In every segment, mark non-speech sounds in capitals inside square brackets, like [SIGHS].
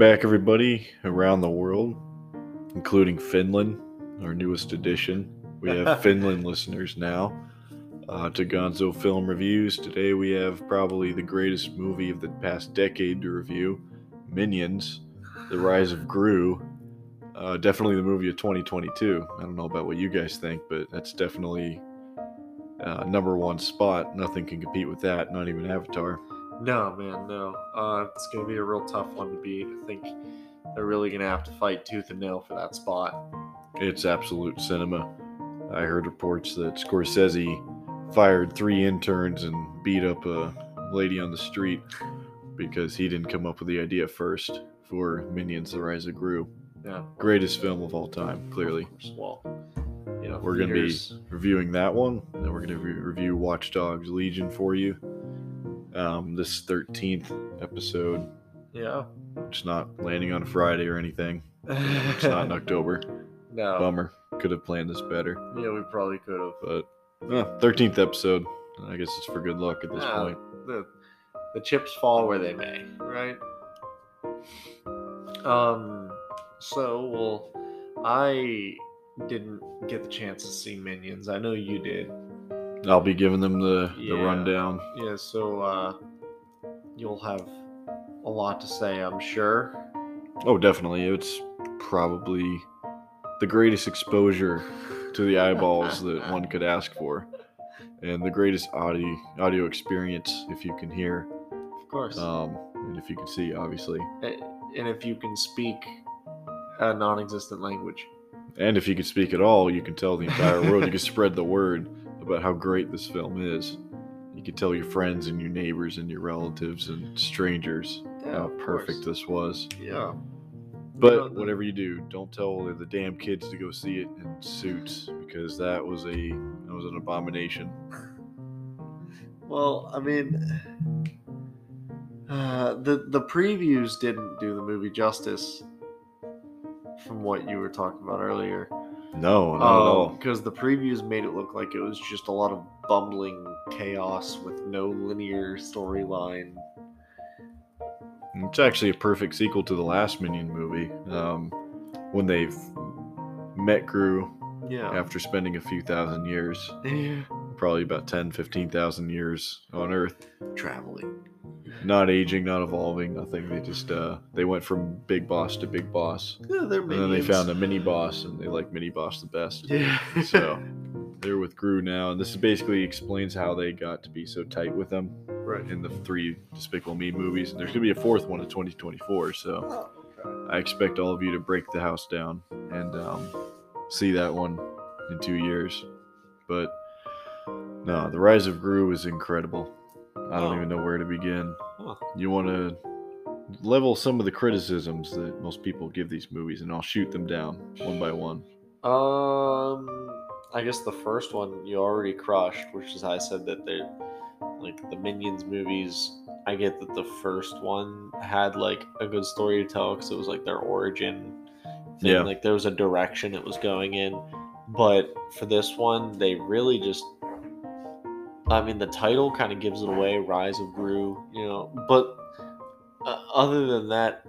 Back, everybody around the world, including Finland, our newest addition. We have [LAUGHS] Finland listeners now uh, to Gonzo Film Reviews. Today we have probably the greatest movie of the past decade to review Minions, The Rise of Gru. Uh, definitely the movie of 2022. I don't know about what you guys think, but that's definitely uh, number one spot. Nothing can compete with that, not even Avatar. No, man, no. Uh, it's going to be a real tough one to beat. I think they're really going to have to fight tooth and nail for that spot. It's absolute cinema. I heard reports that Scorsese fired three interns and beat up a lady on the street because he didn't come up with the idea first for Minions: The Rise of Gru. Yeah. Greatest film of all time, clearly. Well, you know, We're going to be reviewing that one, and then we're going to re- review Watch Dogs Legion for you. Um, this 13th episode, Yeah. it's not landing on a Friday or anything. It's not in [LAUGHS] October. no. Bummer. Could have planned this better. Yeah, we probably could have. but uh, 13th episode i guess it's for good luck at this point The, the chips fall where they may, right? Um, so, well, I didn't get the chance to see Minions. I know you did. I'll be giving them the, the rundown. Yeah, so uh, you'll have a lot to say, I'm sure. oh definitely. It's probably the greatest exposure to the eyeballs [LAUGHS] that one could ask for and the greatest audio audio experience if you can hear. Of course. um, and if you can see obviously. And if you can speak a non existent language. and if you can speak at all you can tell the entire world. You can spread the word about how great this film is you can tell your friends and your neighbors and your relatives and strangers Yeah, how perfect course. this was. Yeah. But You know, the- whatever you do, don't tell the damn kids to go see it in suits because that was a that was an abomination. Well, I mean, uh, the the previews didn't do the movie justice. From what you were talking about earlier, No, not at all. Because the previews made it look like it was just a lot of bumbling chaos with no linear storyline. It's actually a perfect sequel to the last Minion movie. Um, when they've met Gru Yeah. after spending a few thousand years, Yeah. Probably about 10, 15,000 years on Earth, Traveling. not aging, not evolving, nothing. They just uh, they went from big boss to big boss, Yeah, they're and then they found a mini boss, and they like mini boss the best. Yeah. So [LAUGHS] they're with Gru now, and this basically explains how they got to be so tight with them right. in the three Despicable Me movies. And there's gonna be a fourth one in 2024, so Oh, okay. I expect all of you to break the house down and um, see that one in two years. But no, the Rise of Gru is incredible. I don't Oh. even know where to begin. Huh. You want to level some of the criticisms that most people give these movies, and I'll shoot them down one by one. Um, I guess the first one you already crushed, which is I said that they're like the Minions movies. I get that the first one had like a good story to tell because it was like their origin. Thing. Yeah. Like there was a direction it was going in, but for this one, they really just. I mean, the title kind of gives it away, "Rise of Gru," you know. But uh, other than that,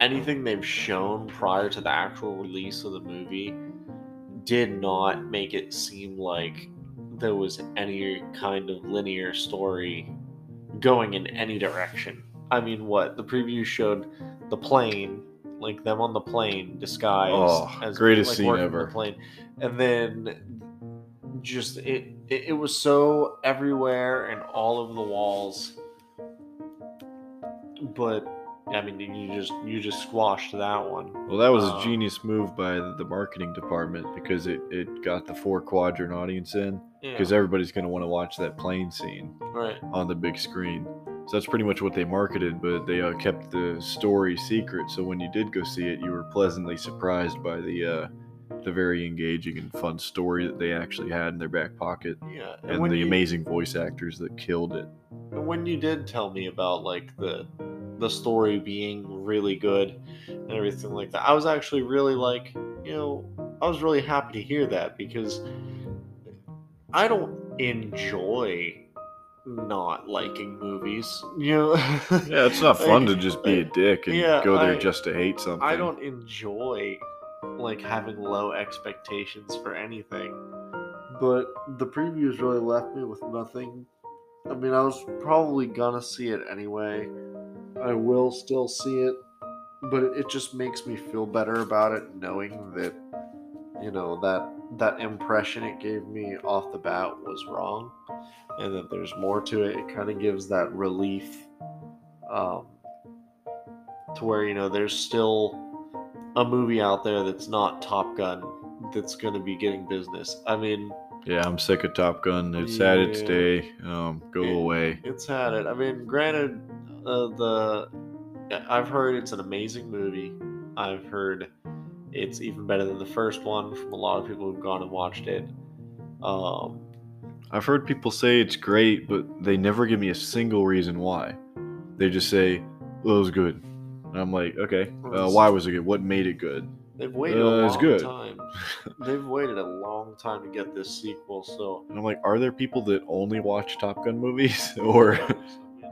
anything they've shown prior to the actual release of the movie did not make it seem like there was any kind of linear story going in any direction. I mean, what the preview showed the plane, like them on the plane disguised Oh, greatest like, scene ever. The plane, and then just it, it it was so everywhere and all over the walls. But I mean, you just you just squashed that one. Well, that was a Uh, genius move by the the marketing department because it, it got the four quadrant audience in because Yeah, everybody's going to want to watch that plane scene right. on the big screen. So that's pretty much what they marketed, but they uh, kept the story secret. So when you did go see it, you were pleasantly surprised by the uh, the very engaging and fun story that they actually had in their back pocket, Yeah, and when the you- amazing voice actors that killed it. And when you did tell me about like the the story being really good and everything like that, I was actually really like, you know, I was really happy to hear that because I don't enjoy not liking movies. You know? Yeah, it's not [LAUGHS] fun to just be a dick and yeah, go there I- just to hate something. I don't enjoy like having low expectations for anything. But the previews really left me with nothing. I mean, I was probably gonna see it anyway. I will still see it, but it, just makes me feel better about it knowing that you know that that impression it gave me off the bat was wrong and that there's more to it. It kind of gives that relief um, to where you know there's still a movie out there that's not Top Gun that's going to be getting business. I mean, Yeah, I'm sick of Top Gun. It's had its day. Um, go It- away. it's had it. I mean, granted, uh, the I've heard it's an amazing movie. I've heard it's even better than the first one from a lot of people who've gone and watched it. Um, I've heard people say it's great, but they never give me a single reason why. They just say, well, it was good. And I'm like, okay, uh, why was it good? What made it good? they've waited Uh, a it's long good. time. [LAUGHS] They've waited a long time to get this sequel. So And I'm like, are there people that only watch Top Gun movies? [LAUGHS] or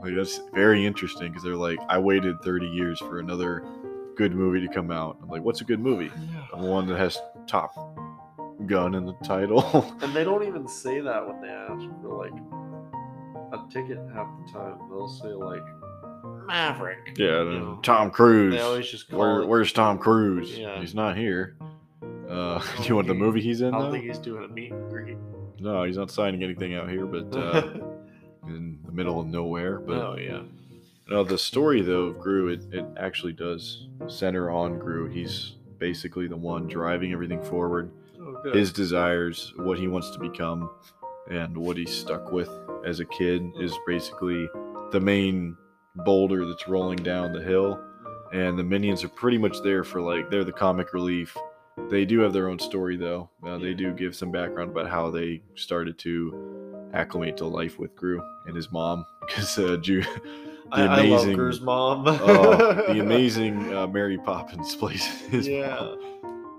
like that's very interesting because they're like, I waited 30 years for another good movie to come out. I'm like, what's a good movie? One that has Top Gun in the title. [LAUGHS] And they don't even say that when they ask for like a ticket half the time. They'll say like Maverick. yeah, you know. Tom Cruise. They always just call Where, it. where's Tom Cruise? Yeah. He's not here. Uh, [LAUGHS] don't you want the movie he's in? I don't though? think he's doing a meet and greet. No, he's not signing anything out here, but uh, [LAUGHS] in the middle of nowhere. But oh yeah. no, the story though of Gru, it, it actually does center on Gru. He's basically the one driving everything forward. Oh. His desires, what he wants to become, and what he's stuck with as a kid is basically the main boulder that's rolling down the hill. And the minions are pretty much there for like they're the comic relief. They do have their own story though. Uh, they do give some background about how they started to acclimate to life with Gru and his mom [LAUGHS] because uh, Ju- [LAUGHS] I, the I love amazing- Gru's mom. oh, [LAUGHS] the amazing uh, Mary Poppins plays his Yeah. mom.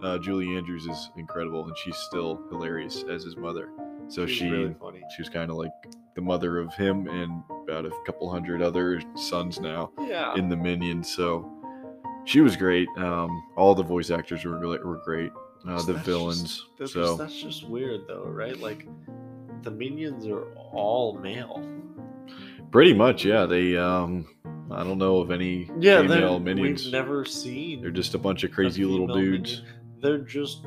Uh, Julie Andrews is incredible, and she's still hilarious as his mother. So She's she really she was kind of like the mother of him and about a couple hundred other sons now Yeah. in the Minions. So she was great. Um, all the voice actors were were great. Uh, the That's villains. just- that's, so just, that's just weird though, right? Like the minions are all male. pretty much, yeah. They um, I don't know of any Yeah, female minions. we've never seen. They're just a bunch of crazy little dudes. minion. They're just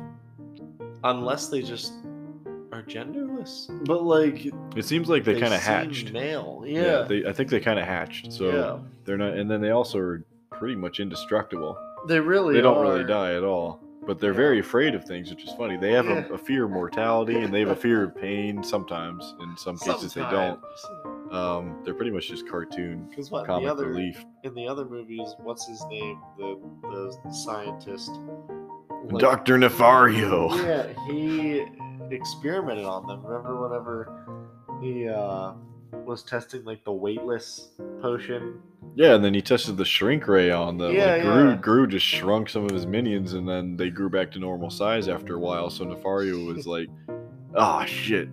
unless they just are genderless. But like It seems like they, kind of hatched. male. Yeah. they, I think they kind of hatched. So yeah. they're not, and then they also are pretty much indestructible. They really they don't really die at all. But they're Yeah. very afraid of things, which is funny. They have Yeah. a, a fear of mortality and they have a fear of pain sometimes. In some cases, they don't. Um, they're pretty much just cartoon Because what in comic the other relief. in the other movies, what's his name? The the scientist. Like- Doctor Nefario. Yeah, he experimented on them. Remember whenever he uh, was testing like the weightless potion? Yeah, and then he tested the shrink ray on them. Yeah, like, Gru, yeah. Gru just shrunk some of his minions, and then they grew back to normal size after a while. So Nefario was [LAUGHS] like, "Ah, shit."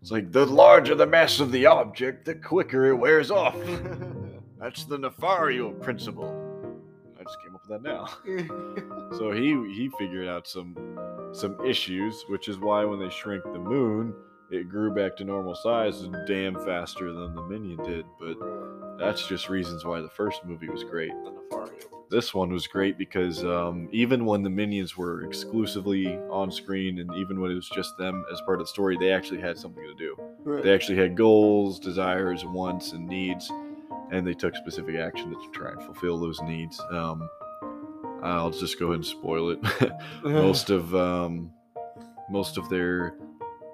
It's like the larger the mass of the object, the quicker it wears off. [LAUGHS] That's the Nefario principle. I just came up with that now. [LAUGHS] So he he figured out some some issues, which is why when they shrink the moon, it grew back to normal size and damn faster than the minion did. But that's just reasons why the first movie was great. This one was great because um, even when the minions were exclusively on screen, and even when it was just them as part of the story, they actually had something to do. They actually had goals, desires, wants, and needs, and they took specific action to try and fulfill those needs. Um, I'll just go ahead and spoil it. [LAUGHS] [LAUGHS] most of um, most of their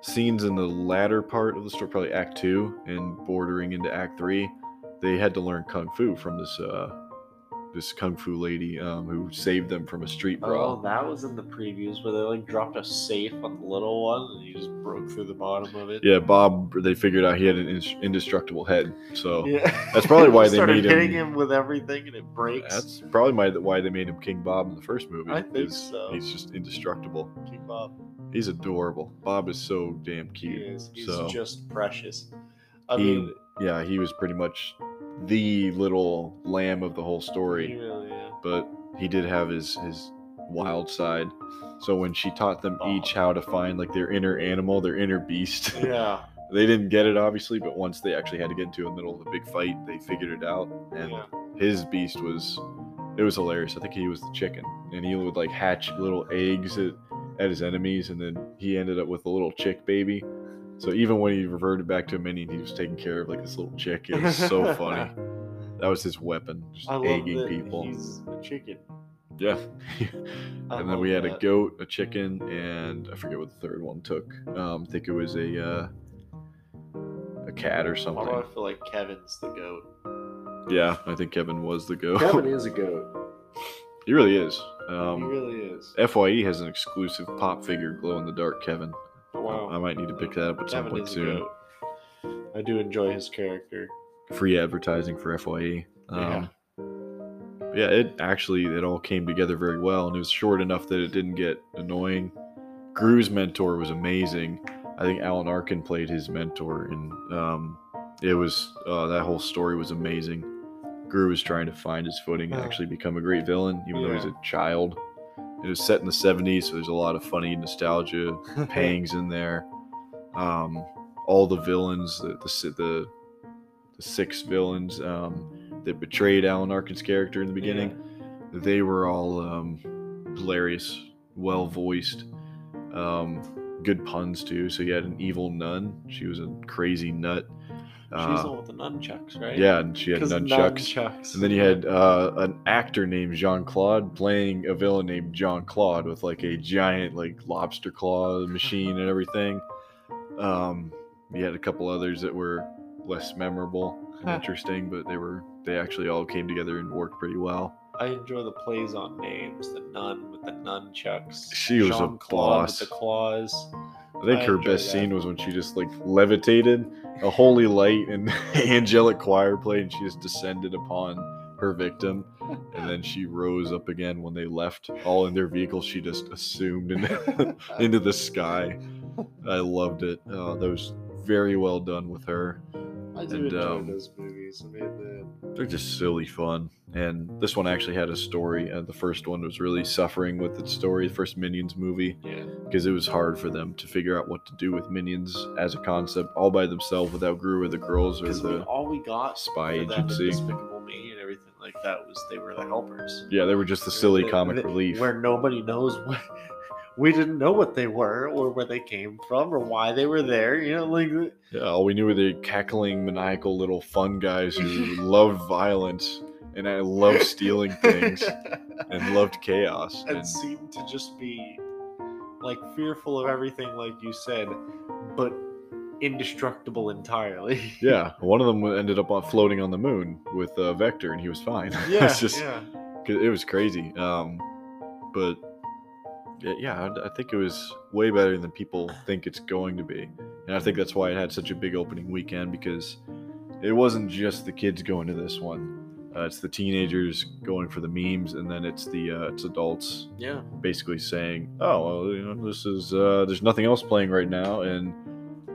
scenes in the latter part of the story, probably Act Two and bordering into Act Three, they had to learn kung fu from this uh, this kung fu lady um, who saved them from a street brawl. Oh, that was in the previews where they like dropped a safe on the little one and he just broke through the bottom of it. Yeah, Bob. They figured out he had an ins- indestructible head, so [LAUGHS] Yeah. That's probably why they started made him- hitting him with everything and it breaks. that's probably my, why they made him King Bob in the first movie. I think is so. He's just indestructible. Keep up. He's adorable. Bob is so damn He cute. is. He's so just precious. I He- mean, Yeah, he was pretty much the little lamb of the whole story, really, yeah. but he did have his his wild side. So when she taught them each how to find like their inner animal, their inner beast, [LAUGHS] Yeah, they didn't get it obviously, but once they actually had to get into the middle of a big fight, they figured it out. And yeah. his beast was it was hilarious. I think he was the chicken, and he would like hatch little eggs at, at his enemies, and then he ended up with a little chick baby. So even when he reverted back to a minion, he was taking care of like this little chick. It was so [LAUGHS] funny. That was his weapon, just I love egging that people. He's a chicken. Yeah. [LAUGHS] And then we love had a goat, a chicken, and I forget what the third one took. Um, I think it was a uh, a cat or Why something. do I feel like Kevin's the goat? Yeah, I think Kevin was the goat. Kevin [LAUGHS] is a goat. he really is. he Um, really is. Fye has an exclusive pop figure glow in the dark Kevin. Wow. I might need to pick that up at some point is a soon. I do enjoy his character. Free advertising for Fye. Yeah. Um, yeah, it actually it all came together very well, and it was short enough that it didn't get annoying. Gru's mentor was amazing. I think Alan Arkin played his mentor, and um, it was uh, that whole story was amazing. Gru was trying to find his footing and actually become a great villain, even though he's a child. It was set in the '70s, so there's a lot of funny nostalgia [LAUGHS] pangs in there. Um, all the villains, the the the, the six villains um, that betrayed Alan Arkin's character in the beginning, they were all um, hilarious, well voiced, um, good puns too. So you had an evil nun; she was a crazy nut. She's Uh, the one with the nunchucks, right? yeah, and she had nunchucks. nunchucks. And then you had uh, an actor named Jean Claude playing a villain named Jean Clawed with like a giant like lobster claw machine and everything. Um, you had a couple others that were less memorable and Huh. interesting, but they were they actually all came together and worked pretty well. I enjoy the plays on names. The nun with the nunchucks. She was a Jean-Claude boss. With the claws. I think I her best that. scene was when she just like levitated, a holy light and [LAUGHS] angelic choir played, and she just descended upon her victim, and then she rose up again when they left, all in their vehicles. She just assumed into, [LAUGHS] into the sky. I loved it. Oh, that was very well done with her. I do and, enjoy um, those movies. I mean, the, They're just silly fun, and this one actually had a story. Uh, the first one was really suffering with its story. The first Minions movie. yeah. because it was hard for them to figure out what to do with minions as a concept all by themselves without Gru or the girls or Because I mean, the all we got spy for them in agency. Despicable Me and everything like that was they were the helpers. Yeah, they were just the silly The- comic the- relief. Where nobody knows what we didn't know what they were or where they came from or why they were there. You know, like Yeah, all we knew were the cackling, maniacal little fun guys who [LAUGHS] loved violence and I loved stealing things [LAUGHS] and loved chaos. and And seemed to just be like fearful of everything, like you said, but indestructible entirely. [LAUGHS] yeah, one of them ended up on floating on the moon with uh, Vector, and he was fine. yeah, it's just yeah. it was crazy. Um, but yeah, I think it was way better than people think it's going to be, and I think that's why it had such a big opening weekend because it wasn't just the kids going to this one. Uh, it's the teenagers going for the memes, and then it's the uh, it's adults Yeah. basically saying, "Oh, well, you know, this is uh, there's nothing else playing right now," and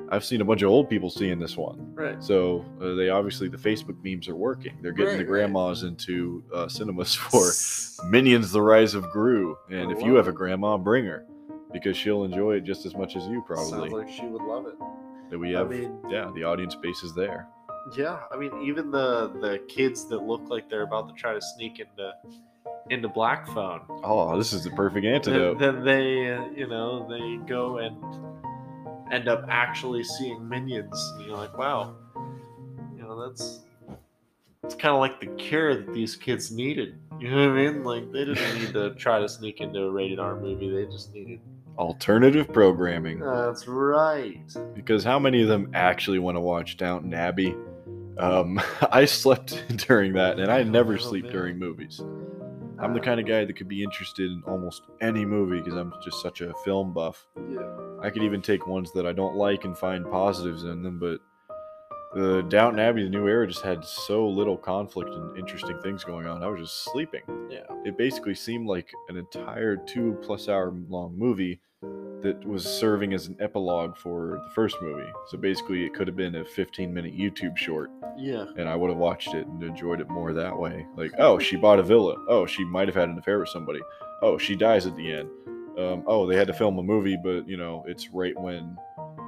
I've seen a bunch of old people seeing this one. Right. So uh, they obviously the Facebook memes are working. They're getting Right, the right. grandmas into uh, cinemas [LAUGHS] for Minions: The Rise of Gru, and I if you have a grandma, bring her because she'll enjoy it just as much as you probably. Sounds like she would love it. that we I have, mean- yeah, the audience base is there. Yeah, I mean, even the the kids that look like they're about to try to sneak into into Black Phone, Oh, this is the perfect then, antidote. then they, uh, you know, they go and end up actually seeing minions. And you're like, wow, you know, that's it's kind of like the cure that these kids needed. You know what I mean? Like they didn't [LAUGHS] need to try to sneak into a rated R movie. They just needed. Alternative programming. That's right. because how many of them actually want to watch Downton Abbey? Um, [LAUGHS] I slept [LAUGHS] during that, and I never Oh, sleep man. during movies. I'm the uh, kind of guy that could be interested in almost any movie because I'm just such a film buff. Yeah. I could even take ones that I don't like and find positives in them, but the Downton Abbey, the new era, just had so little conflict and interesting things going on. I was just sleeping. Yeah. It basically seemed like an entire two plus hour long movie that was serving as an epilogue for the first movie. So basically, it could have been a 15 minute YouTube short, Yeah. and I would have watched it and enjoyed it more that way. Like, oh, she bought a villa. Oh, she might have had an affair with somebody. Oh, she dies at the end. Um, oh, they had to film a movie, but you know, it's right when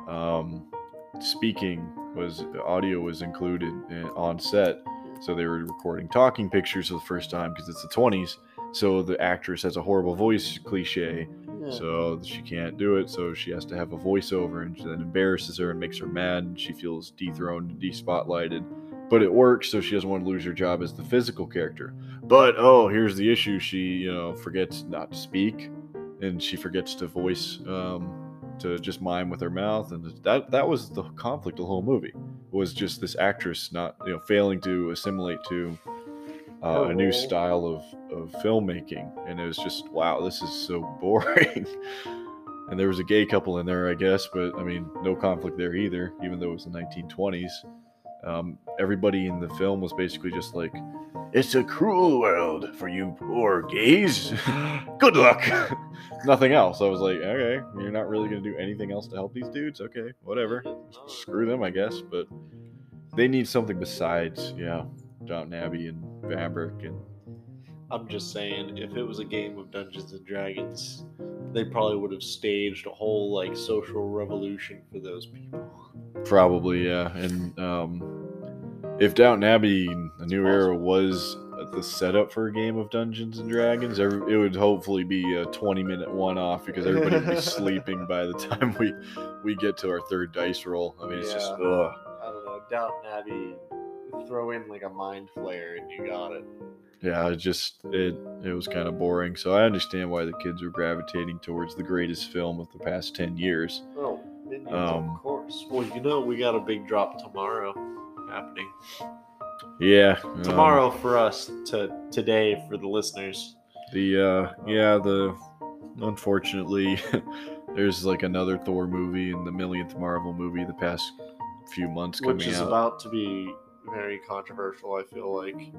um, speaking was the audio was included in, on set, so they were recording talking pictures for the first time because it's the 20s. So the actress has a horrible voice cliche, so she can't do it. So she has to have a voiceover, and that embarrasses her and makes her mad. And she feels dethroned and despotlighted. But it works, so she doesn't want to lose her job as the physical character. But oh, here's the issue: she, you know, forgets not to speak, and she forgets to voice, um, to just mime with her mouth, and that that was the conflict of the whole movie. Was just this actress not, you know, failing to assimilate to uh, a new style of, of filmmaking and it was just wow this is so [LAUGHS] boring. And there was a gay couple in there i guess but i mean no conflict there either even though it was the 1920s um, everybody in the film was basically just like it's a cruel world for you poor gays. [LAUGHS] Good luck. [LAUGHS] Nothing else. I was like okay you're not really going to do anything else to help these dudes? Okay whatever. Screw them i guess. But they need something besides yeah Downton Abbey and Fabric and I'm just saying, if it was a game of Dungeons and Dragons, they probably would have staged a whole like social revolution for those people. probably yeah. And um, if Downton Abbey: A New Era was the setup for a game of Dungeons and Dragons, it would hopefully be a 20 minute one off because everybody would be [LAUGHS] sleeping by the time we we get to our third dice roll. I mean, it's just Yeah. ugh. I don't know, Downton Abbey. Throw in like a mind flayer and you got it. yeah, it just it it was kind of boring. So I understand why the kids are gravitating towards the greatest film of the past 10 years. Oh, Minions, Um, of course. Well, you know, we got a big drop tomorrow happening. Yeah, um, Tomorrow for us, to today for the listeners. The uh yeah, the unfortunately [LAUGHS] there's like another Thor movie and the millionth Marvel movie the past few months coming out, which is out. about to be very controversial. I feel like.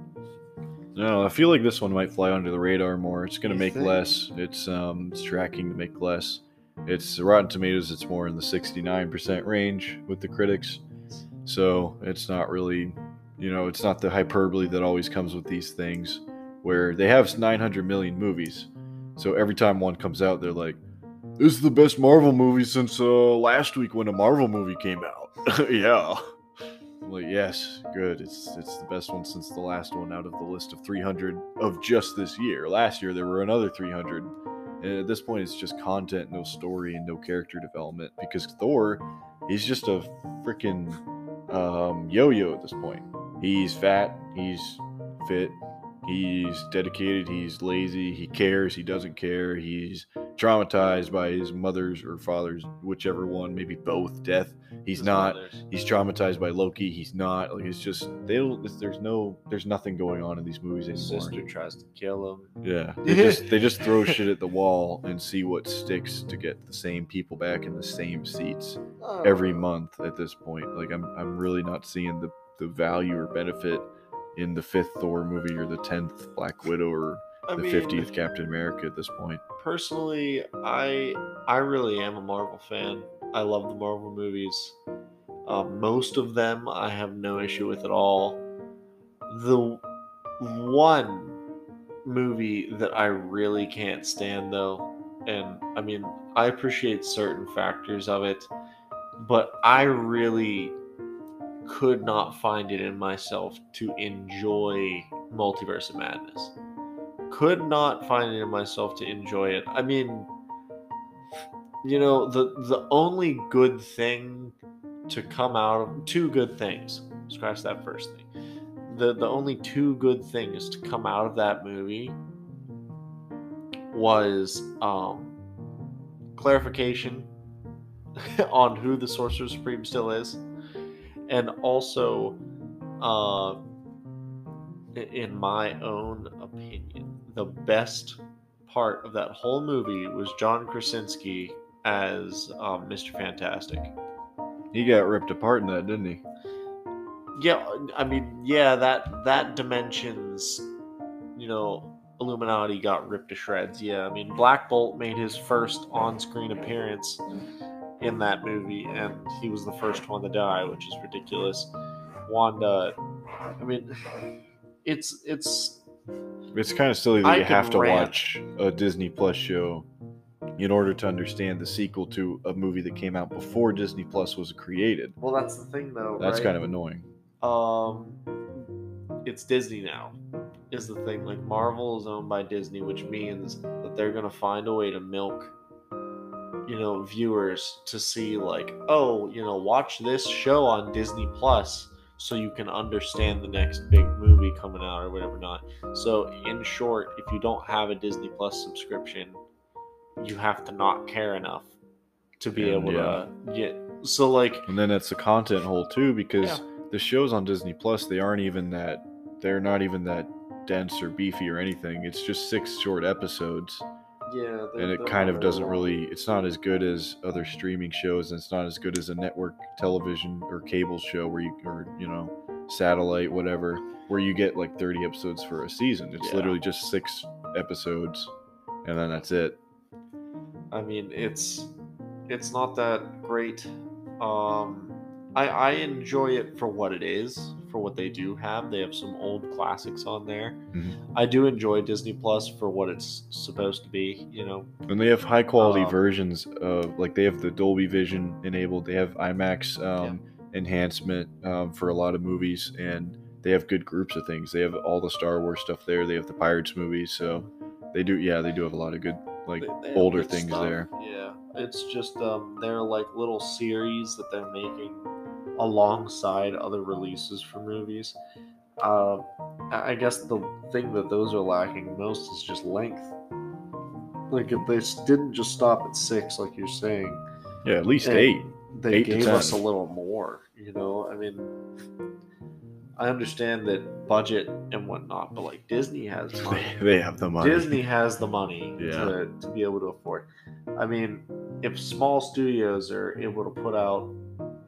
no, I feel like this one might fly under the radar more. It's gonna make think? less. It's um it's tracking to make less. It's Rotten Tomatoes, it's more in the 69% range with the critics. So it's not really you know, it's not the hyperbole that always comes with these things where they have 900 million movies. So every time one comes out, they're like, "This is the best Marvel movie since uh, last week when a Marvel movie came out." [LAUGHS] yeah, Yes, good. It's it's the best one since the last one out of the list of 300 of just this year. Last year there were another 300. And at this point, it's just content, no story, and no character development. Because Thor, he's just a freaking um, yo-yo at this point. He's fat. He's fit. He's dedicated. He's lazy. He cares. He doesn't care. He's traumatized by his mother's or father's, whichever one, maybe both, death. He's His not. mother's. He's traumatized by Loki. He's not. Like it's just they don't. There's no. There's nothing going on in these movies His anymore. sister tries to kill him. Yeah, [LAUGHS] they just they just throw shit at the wall and see what sticks to get the same people back in the same seats oh. every Oh. month at this point. Like I'm I'm really not seeing the the value or benefit in the fifth Thor movie or the tenth Black Widow or I the fiftieth Captain America at this point. personally, I I really am a Marvel fan. I love the Marvel movies. Uh, most of them I have no issue with at all. The one movie that I really can't stand, though, and I mean, I appreciate certain factors of it, but I really could not find it in myself to enjoy Multiverse of Madness could not find it in myself to enjoy it. I mean, you know, the the only good thing to come out of two good things. Scratch that first thing. The the only two good things to come out of that movie was um clarification [LAUGHS] on who the Sorcerer Supreme still is, and also uh in my own opinion, the best part of that whole movie was John Krasinski as um, Mr. Fantastic. He got ripped apart in that, didn't he? Yeah, I mean, yeah, that that dimensions, you know, Illuminati got ripped to shreds. Yeah, I mean Black Bolt made his first on-screen appearance in that movie, and he was the first one to die, which is ridiculous. Wanda, I mean, [LAUGHS] it's it's It's kind of silly that I you have to rant. watch a Disney Plus show in order to understand the sequel to a movie that came out before Disney Plus was created. well, that's the thing though. That's right? kind of annoying. um it's Disney now is the thing like Marvel is owned by Disney which means that they're going to find a way to milk you know viewers to see like oh you know watch this show on Disney Plus so you can understand the next big movie coming out or whatever not so in short if you don't have a Disney Plus subscription you have to not care enough to be And, able yeah. to get so like And then it's a content hole too because Yeah. the shows on Disney Plus they aren't even that they're not even that dense or beefy or anything. It's just six short episodes yeah and it kind of doesn't long. really it's not as good as other streaming shows and it's not as good as a network television or cable show where you or you know satellite whatever where you get like 30 episodes for a season it's Yeah. literally just six episodes and then that's it I mean, it's it's not that great. Um, I I enjoy it for what it is, for what they do have. They have some old classics on there. Mhm. I do enjoy Disney Plus for what it's supposed to be. You know, and they have high quality Um, versions of like they have the dolby vision enabled they have imax um, enhancement um, for a lot of movies and they have good groups of things they have all the star wars stuff there they have the pirates movies so they do yeah they do have a lot of good like They- they older things stuff. there Yeah, it's just um, they're like little series that they're making alongside other releases for movies. Um, I guess the thing that those are lacking most is just length. Like if they didn't just stop at six, like you're saying, yeah at least eight they Eight gave us a little more. You know, I mean, I understand that budget and whatnot, but like Disney has [LAUGHS] money. they, they have the money Disney has the money Yeah. to, to be able to afford. I mean, if small studios are able to put out,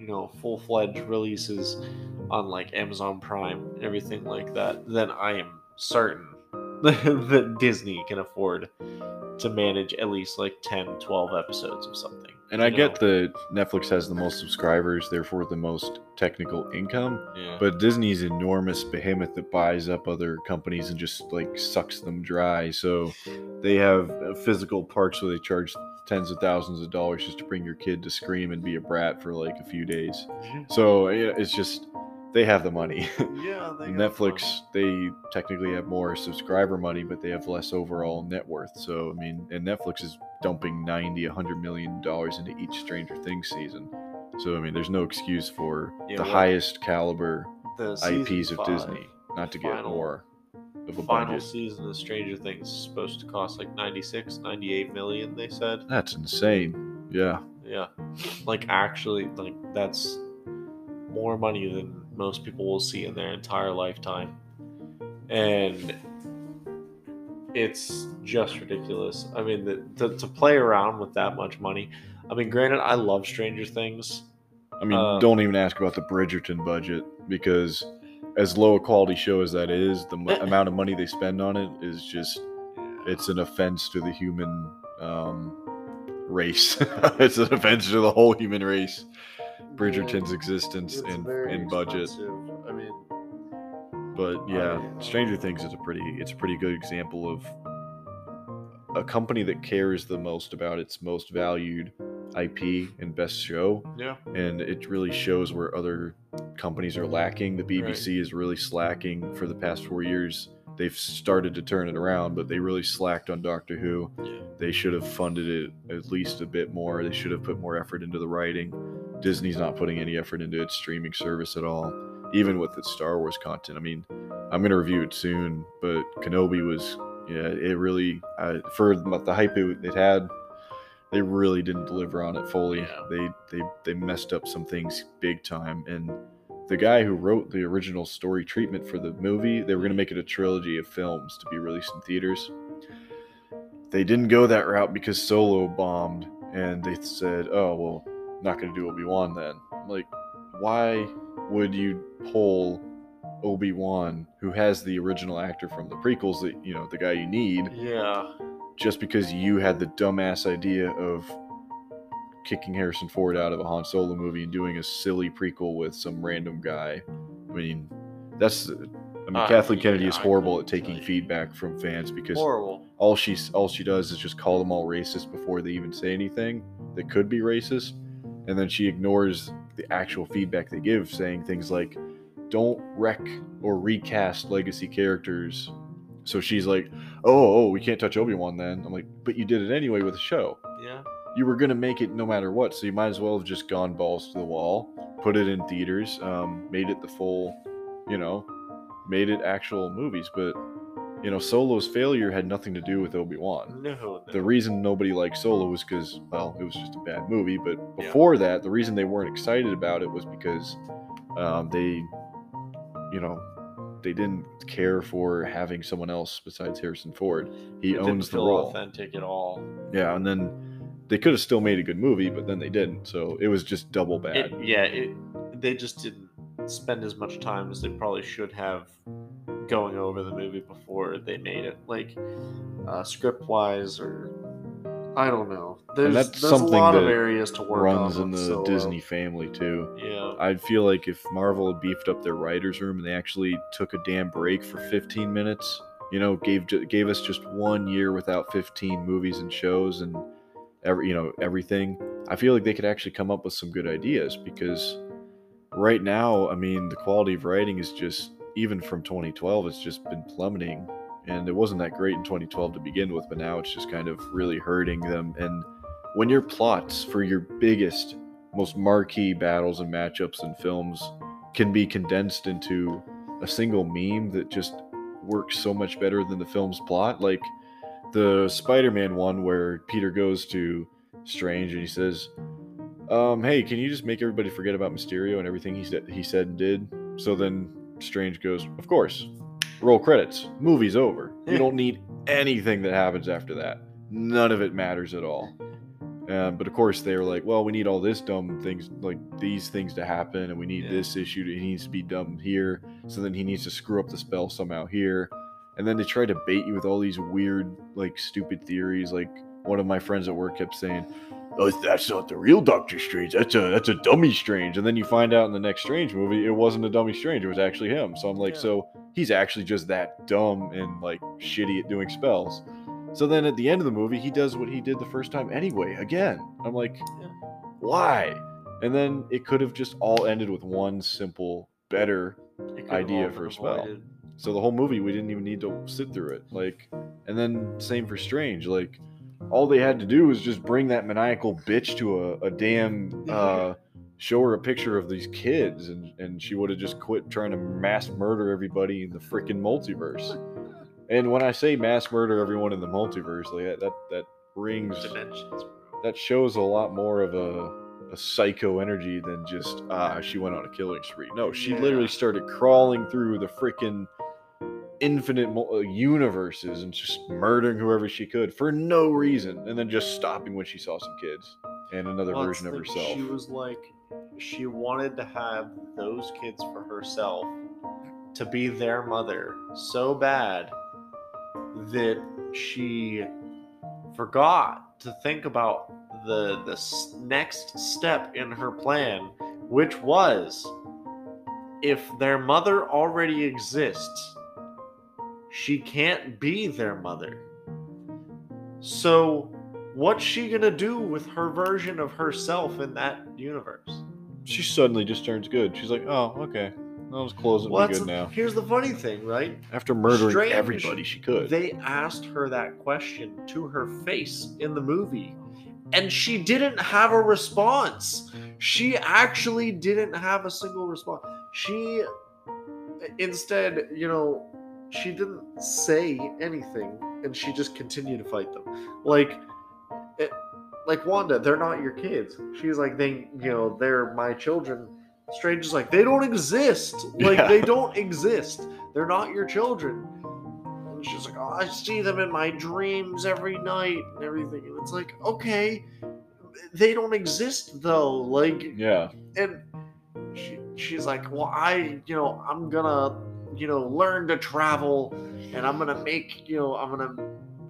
you know, full fledged releases on like Amazon Prime everything like that, then I am certain [LAUGHS] that Disney can afford to manage at least like 10, 12 episodes of something. And i you get know? that netflix has the most subscribers therefore the most technical income Yeah. But Disney's enormous behemoth that buys up other companies and just like sucks them dry. So they have uh, physical parks where they charge tens of thousands of dollars just to bring your kid to scream and be a brat for like a few days. So it's just they have the money. [LAUGHS] yeah, Netflix, they technically have more subscriber money, but they have less overall net worth. So I mean, and Netflix is dumping 90, 100 million dollars into each Stranger Things season. So I mean, there's no excuse for Yeah, the well, highest caliber the IPs of five Disney not to get more of a Final budget. season of Stranger Things is supposed to cost like 96, 98 million, they said. That's insane. Yeah. Yeah. Like actually like that's more money than most people will see in their entire lifetime. And it's just ridiculous. I mean, the, to, to play around with that much money. I mean, granted, I love Stranger Things. I mean, Uh, don't even ask about the Bridgerton budget because as low a quality show as that is, the m- [LAUGHS] amount of money they spend on it is just it's an offense to the human um, race. [LAUGHS] it's an offense to the whole human race. Bridgerton's existence and, very and budget. I mean, But yeah, I- Stranger Things is a pretty it's a pretty good example of a company that cares the most about its most valued IP and best show yeah. and it really shows where other companies are lacking. The BBC is really slacking for the past 4 years. They've started to turn it around, but they really slacked on Doctor Who. Yeah. They should have funded it at least a bit more. They should have put more effort into the writing. Disney's not putting any effort into its streaming service at all, even with its Star Wars content. I mean, I'm gonna review it soon, but Kenobi was, yeah, it really uh, for the hype it, it had, they really didn't deliver on it fully. Yeah. They they they messed up some things big time, and the guy who wrote the original story treatment for the movie, they were gonna make it a trilogy of films to be released in theaters. They didn't go that route because Solo bombed, and they said, "Oh well, not gonna do Obi Wan then." I'm like, why would you pull Obi Wan, who has the original actor from the prequels, that you know, the guy you need, Yeah. just because you had the dumbass idea of kicking Harrison Ford out of a Han Solo movie and doing a silly prequel with some random guy. I mean, that's. I mean, Uh, Kathleen Kennedy yeah, is horrible at taking feedback from fans because Horrible. all she all she does is just call them all racist before they even say anything that could be racist, and then she ignores the actual feedback they give, saying things like, "Don't wreck or recast legacy characters." So she's like, "Oh, oh, we can't touch Obi Wan then." I'm like, "But you did it anyway with the show. Yeah. You were gonna make it no matter what, so you might as well have just gone balls to the wall, put it in theaters, um, made it the full, you know, made it actual movies." But you know, Solo's failure had nothing to do with Obi Wan No. no. the reason nobody liked Solo was because, well, it was just a bad movie. But Yeah. before that, the reason they weren't excited about it was because um, they, you know, they didn't care for having someone else besides Harrison Ford. He It owns the role. authentic at all. Yeah, and then they could have still made a good movie, but then they didn't. So it was just double bad. It, yeah. It. They just didn't spend as much time as they probably should have going over the movie before they made it. Like uh, script wise, or I don't know. There's, that's there's a lot of areas to work runs on in the Solo. Disney family too. Yeah. I'd feel like if Marvel had beefed up their writers' room and they actually took a damn break for 15 minutes, you know, gave gave us just one year without 15 movies and shows and every you know everything. I feel like they could actually come up with some good ideas because right now, I mean, the quality of writing is just even from 2012, it's just been plummeting. And it wasn't that great in 2012 to begin with, but now it's just kind of really hurting them. And when your plots for your biggest most marquee battles and matchups and films can be condensed into a single meme that just works so much better than the film's plot. Like the Spider Man one where Peter goes to Strange and he says, um, hey, can you just make everybody forget about Mysterio and everything he said he said and did? So then Strange goes, Of course. Roll credits. Movie's over. You don't need anything that happens after that. None of it matters at all. Um, but of course, they're like, well, we need all this dumb things, like these things to happen, and we need Yeah. this issue. To, he needs to be dumb here, so then he needs to screw up the spell somehow here, and then they try to bait you with all these weird, like, stupid theories. Like one of my friends at work kept saying, "Oh, that's not the real Doctor Strange. That's a that's a dummy Strange." And then you find out in the next Strange movie, it wasn't a dummy Strange. It was actually him. So I'm like, Yeah. so he's actually just that dumb and like shitty at doing spells. So then at the end of the movie, he does what he did the first time anyway, again. I'm like, Yeah. why? And then it could have just all ended with one simple, better. It could have idea for a spell. avoided. So the whole movie, we didn't even need to sit through it. Like, and then same for Strange. Like, all they had to do was just bring that maniacal bitch to a, a damn, uh, show her a picture of these kids, and, and she would have just quit trying to mass murder everybody in the freaking multiverse. And when I say mass murder everyone in the multiverse, like that, that, that rings Dimensions. that shows a lot more of a, a psycho energy than just ah she went on a killing spree. No, she Yeah. literally started crawling through the freaking infinite uh, universes and just murdering whoever she could for no reason, and then just stopping when she saw some kids and another Well, version of herself. She was like, she wanted to have those kids for herself to be their mother so bad that she forgot to think about the the s- next step in her plan, which was if their mother already exists, she can't be their mother. So, what's she gonna do with her version of herself in that universe? She suddenly just turns good. She's like, oh okay, those clothes will Well, good the- now. Here's the funny thing, right? After murdering Strange, everybody she could. They asked her that question to her face in the movie, and she didn't have a response. She actually didn't have a single response. She instead, you know, she didn't say anything, and she just continued to fight them. Like, it, like Wanda, they're not your kids. She's like, they, you know, they're my children. Strange is like, they don't exist. Like, Yeah. they don't exist. They're not your children. And she's like, oh, I see them in my dreams every night and everything. And it's like, okay, they don't exist though. Like, yeah, and she, she's like, well, I, you know, I'm gonna you know, learn to travel and I'm gonna make, you know, I'm gonna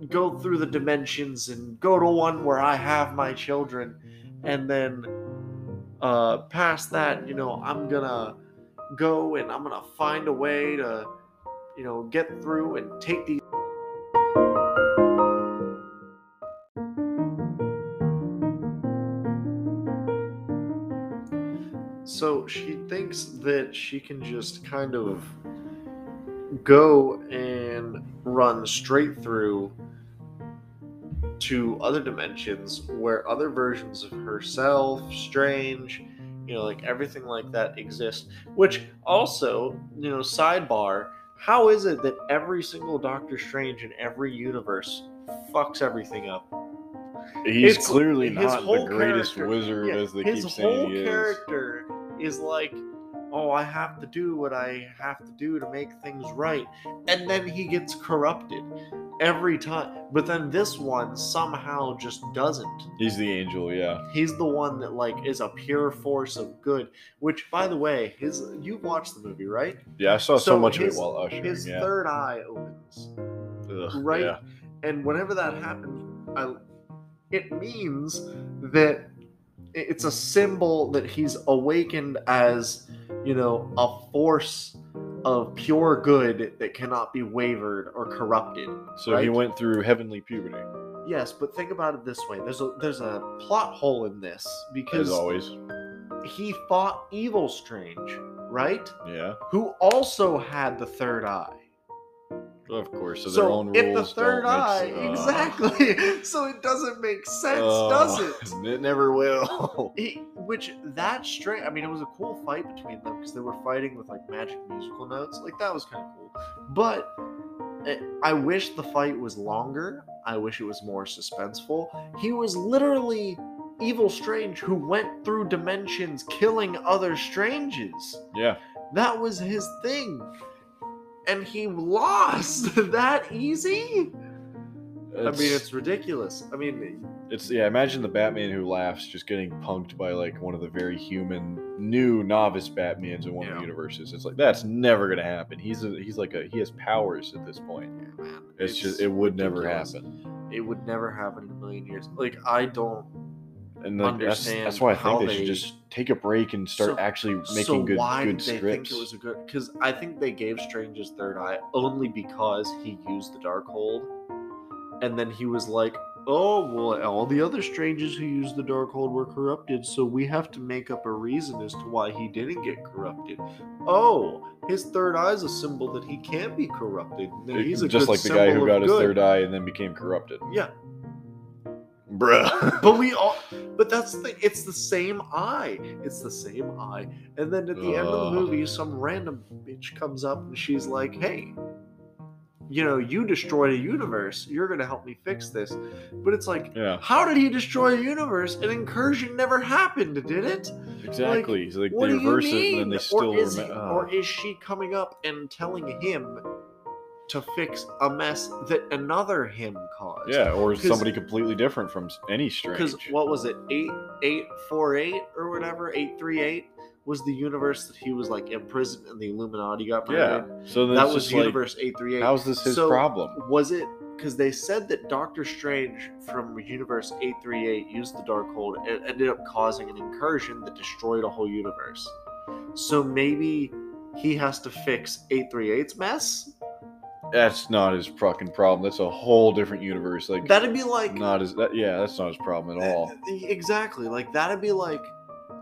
go through the dimensions and go to one where I have my children. And then uh, past that, you know, I'm gonna go and I'm gonna find a way to, you know, get through and take these. So she thinks that she can just kind of go and run straight through to other dimensions where other versions of herself, Strange, you know, like everything like that exists. Which also, you know, sidebar, how is it that every single Doctor Strange in every universe fucks everything up? He's It's- clearly not the greatest wizard Yeah, as they his keep whole saying he is. character is like, oh, I have to do what I have to do to make things right, and then he gets corrupted every time. But then this one somehow just doesn't. He's the angel, yeah. He's the one that like is a pure force of good. Which, by the way, his you've watched the movie, right? Yeah, I saw so, So much his- of it while ushering. His yeah. third eye opens. Ugh, right? Yeah. And whenever that happens, I, it means that it's a symbol that he's awakened as, you know, a force of pure good that cannot be wavered or corrupted. So he went through heavenly puberty, Yes, but think about it this way: there's a there's a plot hole in this because as always. he fought Evil Strange, right? Yeah, Who also had the third eye. Of course. So, So, their own if rules the third eye, uh, exactly. [LAUGHS] So it doesn't make sense, uh, does it? [LAUGHS] It never will. [LAUGHS] He- which that straight. I mean, it was a cool fight between them because they were fighting with like magic musical notes. Like that was kind of cool. But eh, I wish the fight was longer. I wish it was more suspenseful. He was literally evil strange who went through dimensions killing other stranges. yeah, That was his thing. And he lost [LAUGHS] that easy? I mean, it's ridiculous. I mean, It's yeah. Imagine the Batman who laughs just getting punked by like one of the very human new novice Batmans in one of the universes. It's like that's never gonna happen. He's a he's like a he has powers at this point. yeah, man, It's, just it would never happen. It would never happen in a million years. Like I don't And like, that's that's why I think they, they- should just take a break and start So- actually making so good why good did they scripts. think it was a good? Because I think they gave Strange his third eye only because he used the Darkhold, and then he was like, "Oh well, all the other strangers who used the Darkhold were corrupted, so we have to make up a reason as to why he didn't get corrupted. Oh, his third eye is a symbol that he can't be corrupted. He's just like the guy who got his good." third eye and then became corrupted. Yeah, Bruh. [LAUGHS] but we [LAUGHS] all but that's the it's the same eye. It's the same eye. And then at the end of the movie some random bitch comes up and she's like hey you know you destroyed a universe. You're gonna help me fix this. But it's like yeah, how did he destroy a universe? An incursion never happened did it? Exactly. so like what they do you reverse it mean? and then they still or, is rema- he- oh. or is she coming up and telling him to fix a mess that another him caused Yeah, or somebody completely different from any strange. because what was it eight eight four eight or whatever eight three eight was the universe that he was like imprisoned and the Illuminati got yeah. So that was like, universe eight three eight. how's this his So, problem? Was it because they said that Doctor Strange from universe eight three eight used the Darkhold and ended up causing an incursion that destroyed a whole universe. So maybe he has to fix 838's mess. That's not his fucking problem. That's a whole different universe. Like That'd be like not his. That, yeah, that's not his problem at uh, all. Exactly. Like that'd be like,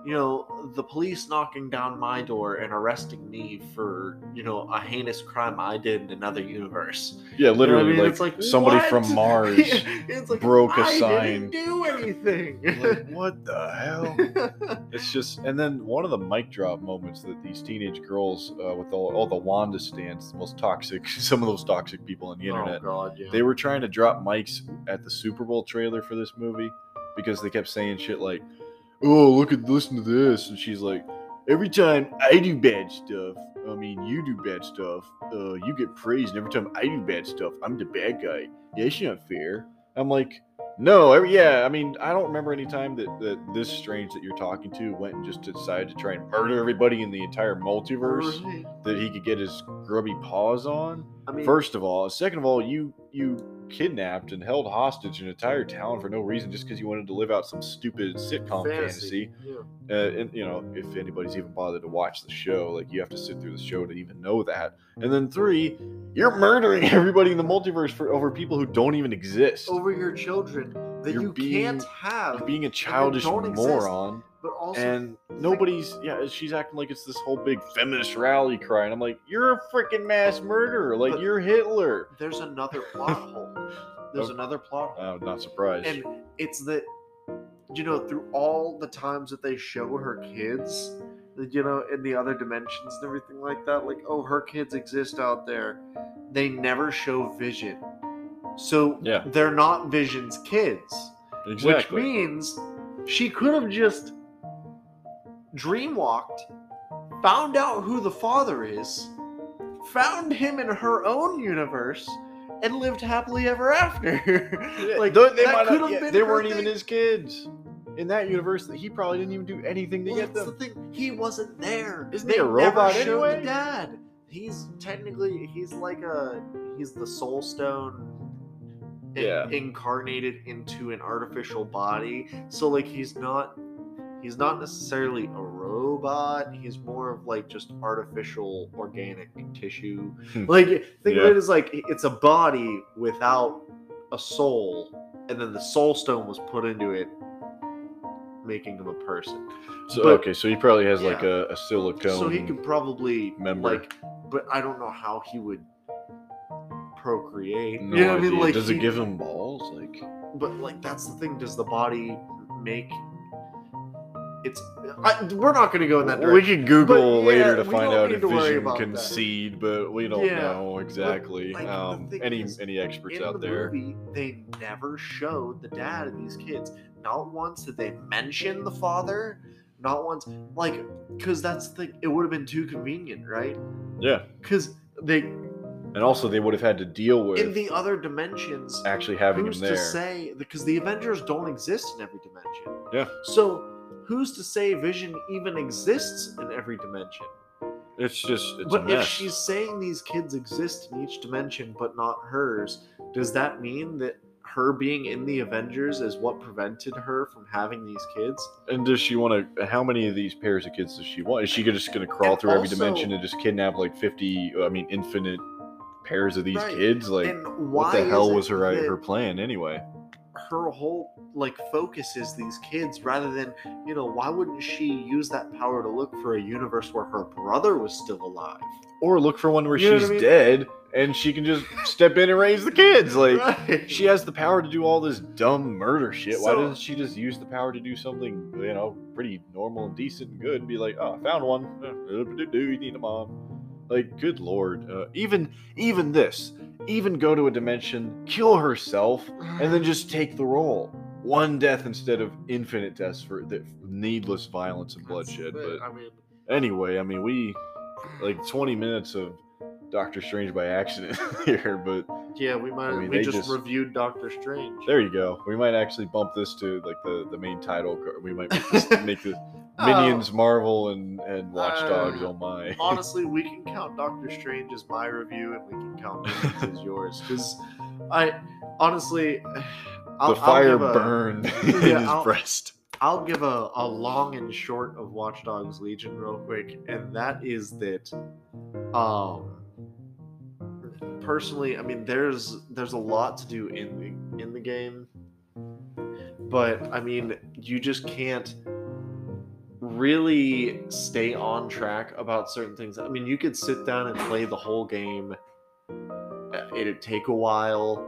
you know, the police knocking down my door and arresting me for, you know, a heinous crime I did in another universe. Yeah, You know I literally, mean? like, it's like somebody what? from [LAUGHS] Mars. it's like broke a I sign. Didn't do anything. like, what [LAUGHS] the hell? [LAUGHS] It's just, and then one of the mic drop moments that these teenage girls uh, with all, all the Wanda stands, the most toxic, some of those toxic people on the internet, Oh god, yeah. they were trying to drop mics at the Super Bowl trailer for this movie because they kept saying shit like, "Oh, look at listen to this," and she's like, "Every time I do bad stuff, I mean you do bad stuff, uh, you get praised, and every time I do bad stuff, I'm the bad guy. Yeah, it's not fair." I'm like, No, every, yeah, I mean, I don't remember any time that, that this strange that you're talking to went and just decided to try and murder everybody in the entire multiverse Right. that he could get his grubby paws on. I mean, First of all, second of all, you you kidnapped and held hostage an entire town for no reason just because you wanted to live out some stupid sitcom fantasy. Yeah. Uh, and you know, if anybody's even bothered to watch the show, like you have to sit through the show to even know that. And then three, you're murdering [LAUGHS] everybody in the multiverse for over people who don't even exist. Over your children that You're you being- can't have, You're being a childish don't exist. But also and nobody's yeah she's acting like it's this whole big feminist rally cry and i'm like you're a freaking mass murderer like you're hitler there's another [LAUGHS] plot hole. There's Oh. another plot hole. i'm not surprised and it's that you know through all the times that they show her kids you know in the other dimensions and everything like that like oh her kids exist out there they never show vision so Yeah. they're not vision's kids exactly which means she could have just dreamwalked found out who the father is found him in her own universe and lived happily ever after [LAUGHS] like Though they, that might could have yeah, been they weren't even his kids in that universe that he probably didn't even do anything to Well, get that's them the thing. He wasn't there. Isn't They he a robot anyway? The dad. He's technically he's like a he's the soul stone. in- incarnated into an artificial body. So like he's not he's not necessarily a robot. He's more of like just artificial organic tissue. Hmm. like think Yeah. of it as like it's a body without a soul, and then the soul stone was put into it, making him a person. so but- okay so he probably has like a, a silicone So he could probably member. like, but I don't know how he would procreate. no you know what I mean? Like, does he- it give him balls like But like, that's the thing. Does the body make? It's. I, we're not going to go in that direction. we could google But, later yeah, to find out if vision about that. concede but we don't Yeah, know exactly like, um any is, any experts in out the there movie, they never showed the dad of these kids. Not once did they mention the father. Not once, like, because that's the. It would have been too convenient, right? yeah Because they and also they would have had to deal with in the other dimensions. actually having who's him there to say because the Avengers don't exist in every dimension. Yeah. So who's to say Vision even exists in every dimension? It's just it's but if she's saying these kids exist in each dimension but not hers, does that mean that her being in the Avengers is what prevented her from having these kids? and does she want to? How many of these pairs of kids does she want? Is she just going to crawl And through every dimension and just kidnap like fifty? I mean, infinite pairs of these Right. kids? Like, what the hell was her uh, that her plan anyway? Her whole like focus is these kids rather than you know why wouldn't she use that power to look for a universe where her brother was still alive Or look for one where You she's I mean? dead and she can just [LAUGHS] step in and raise the kids. Like, Right. she has the power to do all this dumb murder shit. Why doesn't she just use the power to do something, you know, pretty normal and decent and good and be like, oh, I found one. [LAUGHS] You need a mom? Like, good lord. Uh, even even this, even go to a dimension, kill herself, and then just take the role. One death instead of infinite deaths for the needless violence and bloodshed. But I mean, anyway, I mean, we like 20 minutes of Doctor Strange by accident [LAUGHS] here, but yeah, we might. I mean, we just, just- reviewed Doctor Strange. there you go. We might actually bump this to like the the main title. We might make this, [LAUGHS] make this Minions, Marvel, and and Watch Dogs. Uh, oh my! [LAUGHS] honestly, we can count Doctor Strange as my review, and we can count Minions as yours. Because I honestly, [SIGHS] I'll, the fire I'll give a, burned [LAUGHS] in Yeah, his I'll- breast. I'll give a, a long and short of Watch Dogs Legion real quick, and that is that um personally, I mean there's there's a lot to do in the in the game. But I mean, you just can't really stay on track about certain things. I mean, you could sit down and play the whole game. uh, It'd take a while,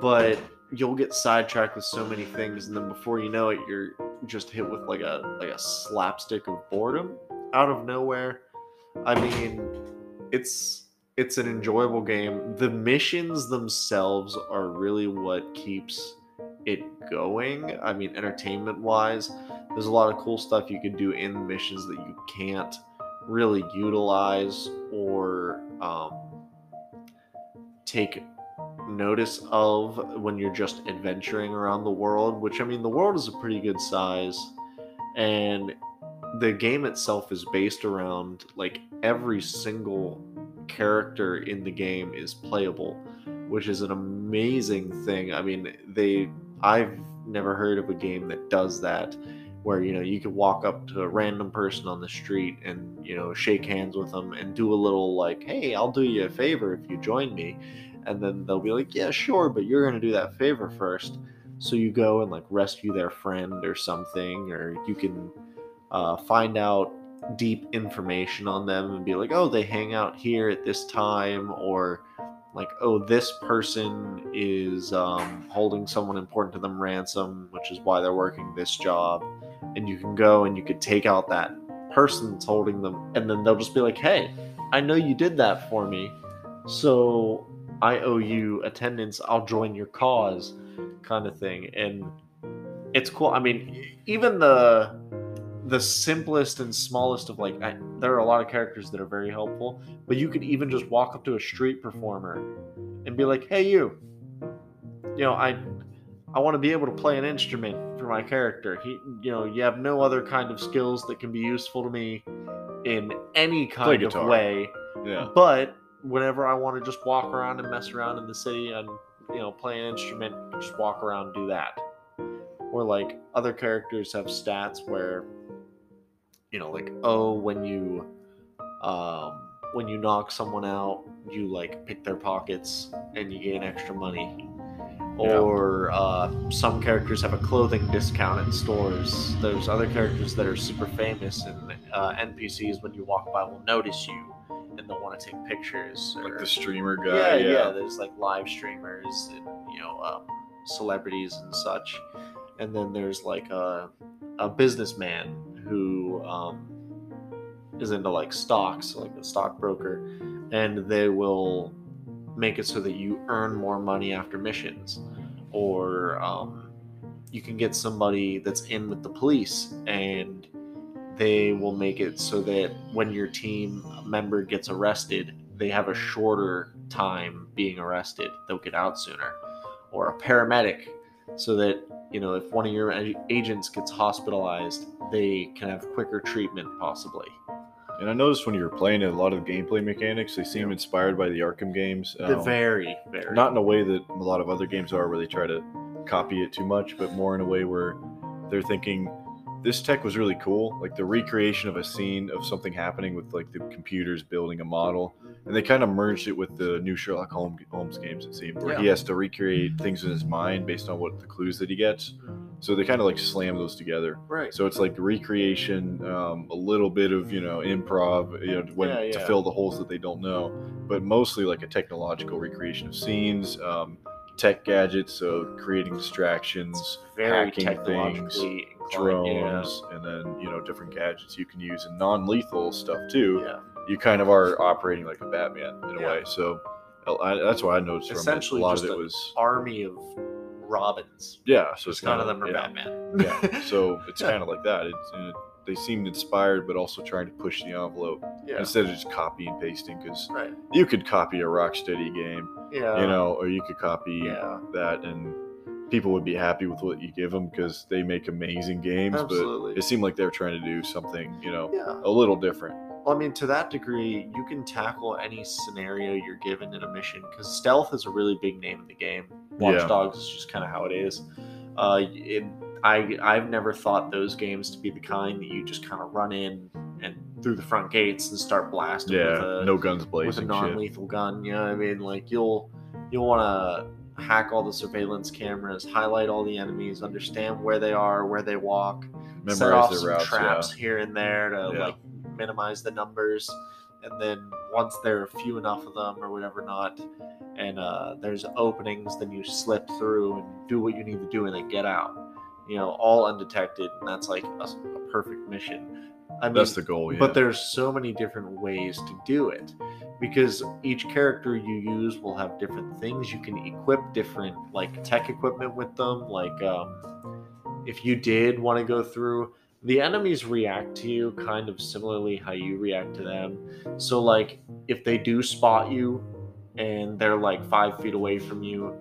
but you'll get sidetracked with so many things and then before you know it you're just hit with like a like a slapstick of boredom out of nowhere i mean it's it's an enjoyable game the missions themselves are really what keeps it going i mean entertainment wise there's a lot of cool stuff you can do in the missions that you can't really utilize or um, take notice of when you're just adventuring around the world, which I mean, the world is a pretty good size, and the game itself is based around like every single character in the game is playable, which is an amazing thing. I mean, they I've never heard of a game that does that where you know you could walk up to a random person on the street and you know shake hands with them and do a little like hey i'll do you a favor if you join me. And then they'll be like yeah sure but you're going to do that favor first. So you go and like rescue their friend or something or you can uh, find out deep information on them and be like oh they hang out here at this time or like oh this person is um, holding someone important to them ransom which is why they're working this job and you can go and you could take out that person that's holding them and then they'll just be like hey i know you did that for me so i owe you attendance. I'll join your cause kind of thing. And it's cool. I mean even the the simplest and smallest of like I, there are a lot of characters that are very helpful but you could even just walk up to a street performer and be like hey you. You know i i want to be able to play an instrument for my character. He you know you have no other kind of skills that can be useful to me in any kind of way. Yeah. but whenever i want to just walk around and mess around in the city and you know play an instrument just walk around and do that. Or like other characters have stats where you know like oh when you um when you knock someone out you like pick their pockets and you gain extra money. Or uh, some characters have a clothing discount at stores there's other characters that are super famous and uh, npcs when you walk by will notice you and they'll want to take pictures Like the streamer yeah, guy. yeah, Yeah. There's like live streamers and you know um, celebrities and such, and then there's like a a businessman who um, is into like stocks, like a stockbroker, and they will make it so that you earn more money after missions, or um, you can get somebody that's in with the police and they will make it so that when your team member gets arrested, they have a shorter time being arrested. They'll get out sooner. Or a paramedic, so that, you know, if one of your agents gets hospitalized, they can have quicker treatment, possibly. And I noticed when you were playing it, a lot of the gameplay mechanics they seem inspired by the Arkham games. The Um, very, very. not in a way that a lot of other games are, where they try to copy it too much, but more in a way where they're thinking this tech was really cool, like the recreation of a scene of something happening with like the computers building a model, and they kind of merged it with the new Sherlock Holmes, games. It seemed where he has to recreate things in his mind based on what the clues that he gets. So they kind of like slam those together. Right. So it's like recreation, um, a little bit of you know improv, you know, when Yeah, to fill the holes that they don't know, but mostly like a technological recreation of scenes, um, tech gadgets, so creating distractions, very hacking inclined, drones, and then you know different gadgets you can use and non-lethal stuff too. Yeah. You kind of are operating like a Batman in a way. So I, that's why I noticed from it. A lot of it was Army of Robins. yeah. So it's none kind of them are yeah. Batman. yeah. So [LAUGHS] it's kind of like that. It's, uh, they seemed inspired, but also trying to push the envelope yeah. instead of just copy and pasting. Because Right. you could copy a Rocksteady game, Yeah. you know, or you could copy Yeah. that, and people would be happy with what you give them because they make amazing games. Absolutely. But it seemed like they were trying to do something, you know, Yeah. a little different. Well, I mean, to that degree, you can tackle any scenario you're given in a mission because stealth is a really big name in the game. Watch Yeah. Dogs is just kind of how it is. Uh, it, I I've never thought those games to be the kind that you just kind of run in and through the front gates and start blasting Yeah, with a, no guns blazing. with a non-lethal gun. You know what I mean? Like you'll you'll want to hack all the surveillance cameras, highlight all the enemies, understand where they are, where they walk, set Memorize off their some routes. traps here and there to Yeah. like minimize the numbers and then once there are few enough of them or whatever not and uh, there's openings then you slip through and do what you need to do and then get out you know all undetected and that's like a, a perfect mission i mean That's the goal. Yeah. but there's so many different ways to do it because each character you use will have different things you can equip different like tech equipment with them like um, if you did want to go through the enemies react to you kind of similarly how you react to them so like if they do spot you and they're like five feet away from you,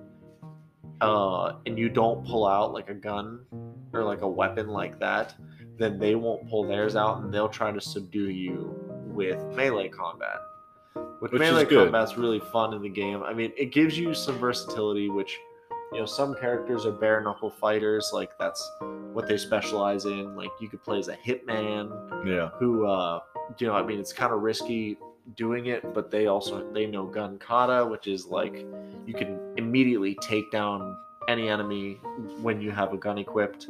uh, and you don't pull out like a gun or like a weapon like that, then they won't pull theirs out and they'll try to subdue you with melee combat. Which, Which melee combat's really fun in the game. I mean, it gives you some versatility, which you know some characters are bare knuckle fighters, like that's what they specialize in. Like you could play as a hitman, Yeah. who uh you know i mean it's kind of risky doing it but they also they know gun kata which is like you can immediately take down any enemy when you have a gun equipped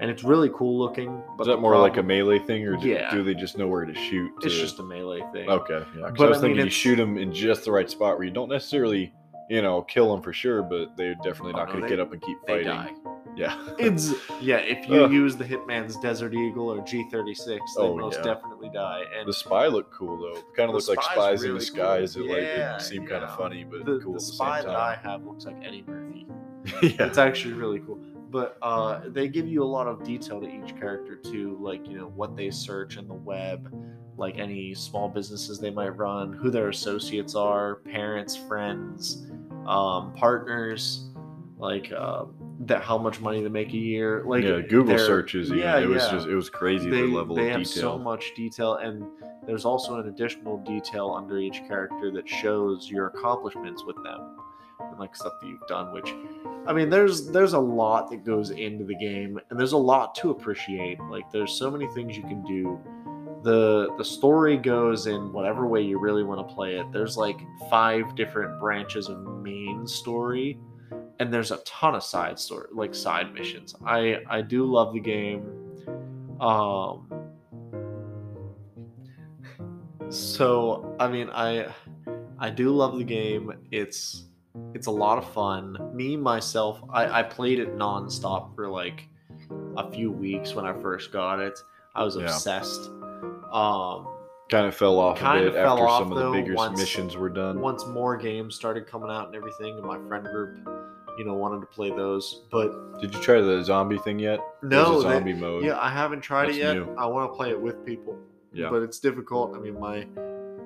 and it's really cool looking but Is that more like a melee thing, or do, Yeah. do they just know where to shoot? it's just a melee thing okay. Yeah, I was I mean, thinking you shoot them in just the right spot where you don't necessarily, you know, kill them for sure, but they're definitely Oh, not no, going to get up and keep they fighting. die Yeah. [LAUGHS] it's yeah if you Ugh. use the hitman's desert eagle or g36 they Oh, most yeah. definitely die and the spy looked cool though. Kind of looks like spies in really the skies. cool. It like Yeah, it seemed kind of funny, but the, cool the at the spy same that I have looks like Eddie Murphy. [LAUGHS] yeah. it's actually really cool but uh, they give you a lot of detail to each character too like you know what they search in the web like any small businesses they might run who their associates are parents friends um, partners like uh, that how much money they make a year like yeah, Google searches. Yeah, it was yeah. just it was crazy they, the level they of have so much detail and there's also an additional detail under each character that shows your accomplishments with them and like stuff that you've done which i mean there's there's a lot that goes into the game and there's a lot to appreciate like there's so many things you can do the the story goes in whatever way you really want to play it. There's like five different branches of main story and there's a ton of side story like side missions. I i do love the game. Um so i mean i i do love the game. It's it's a lot of fun. Me myself i i played it nonstop for like a few weeks when i first got it. I was Yeah. Um Kind of fell off a Kinda bit fell after off, some of the though, bigger once- missions were done. once more games started coming out and everything and my friend group you know wanted to play those but Did you try the zombie thing yet? no a they- zombie mode. yeah i haven't tried That's it yet new. i want to play it with people Yeah. but it's difficult. I mean, my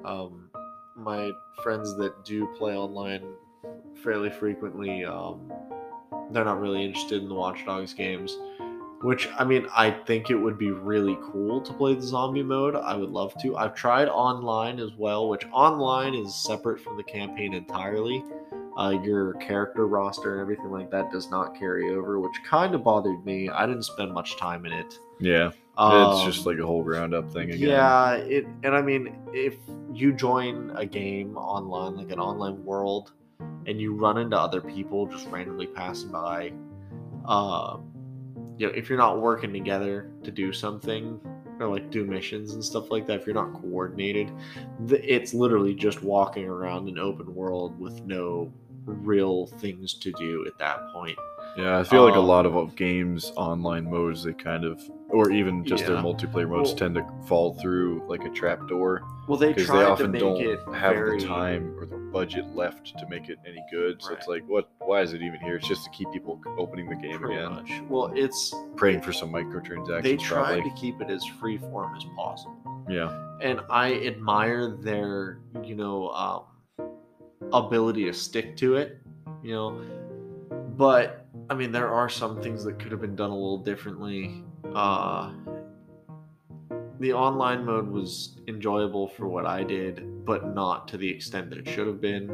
um, my friends that do play online fairly frequently, um, they're not really interested in the Watch Dogs games. Which I mean, I think it would be really cool to play the zombie mode. I would love to. I've tried online as well, which online is separate from the campaign entirely. Uh, your character roster and everything like that does not carry over, which kind of bothered me. I didn't spend much time in it. yeah. it's Um, just like a whole ground up thing again. yeah, it and I mean, if you join a game online, like an online world, and you run into other people just randomly passing by, uh, you know, if you're not working together to do something or like do missions and stuff like that, if you're not coordinated, it's literally just walking around an open world with no real things to do at that point. Yeah, I feel like a Um, lot of games online modes they kind of, or even just their multiplayer modes Well- tend to fall through like a trap door Well, they because they to often make don't it have very, the time or the budget left to make it any good. So it's like, what? Why is it even here? It's just to keep people opening the game pretty again, much. Well, it's praying for some microtransactions. they tried probably. to keep it as free form as possible Yeah, and i admire their you know um, ability to stick to it you know but i mean there are some things that could have been done a little differently uh the online mode was enjoyable for what i did but not to the extent that it should have been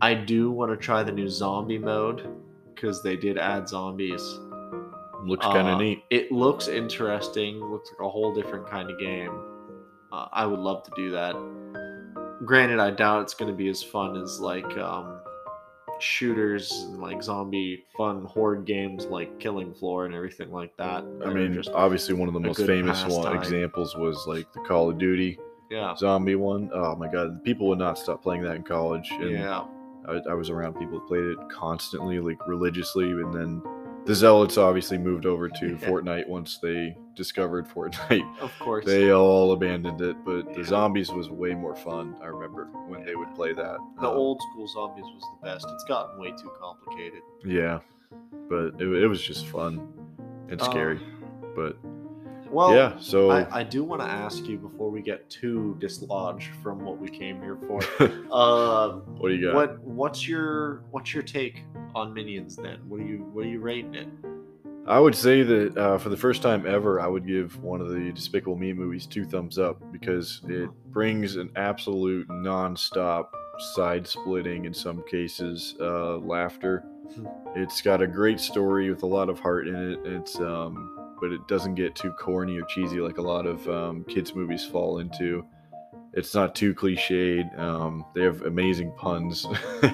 i do want to try the new zombie mode because they did add zombies looks kind of uh, neat. It looks interesting. Looks like a whole different kind of game. Uh, I would love to do that. Granted, I doubt it's going to be as fun as like um, shooters and like zombie fun horde games like Killing Floor and everything like that. I mean, just obviously one of the most famous one examples was like the Call of Duty yeah, zombie one. Oh my god, people would not stop playing that in college. And yeah, I, I was around people who played it constantly, like religiously, and then the zealots obviously moved over to Yeah. [LAUGHS] Fortnite once they discovered Fortnite. of course. They all abandoned it, but the zombies was way more fun. I remember when they would play that. the Um, old school zombies was the best. It's gotten way too complicated. yeah, but it, it was just fun and scary. Um, but Well, yeah, so I, I do want to ask you before we get too dislodged from what we came here for. [LAUGHS] um, what do you got? what what's your what's your take on Minions then? What are you what are you rating it? I would say that uh, for the first time ever, I would give one of the Despicable Me movies two thumbs up because it brings an absolute non-stop side-splitting, in some cases, uh, laughter. Hmm. It's got a great story with a lot of heart in it. It's um, but it doesn't get too corny or cheesy like a lot of um, kids movies fall into. It's not too cliched. Um, they have amazing puns. [LAUGHS]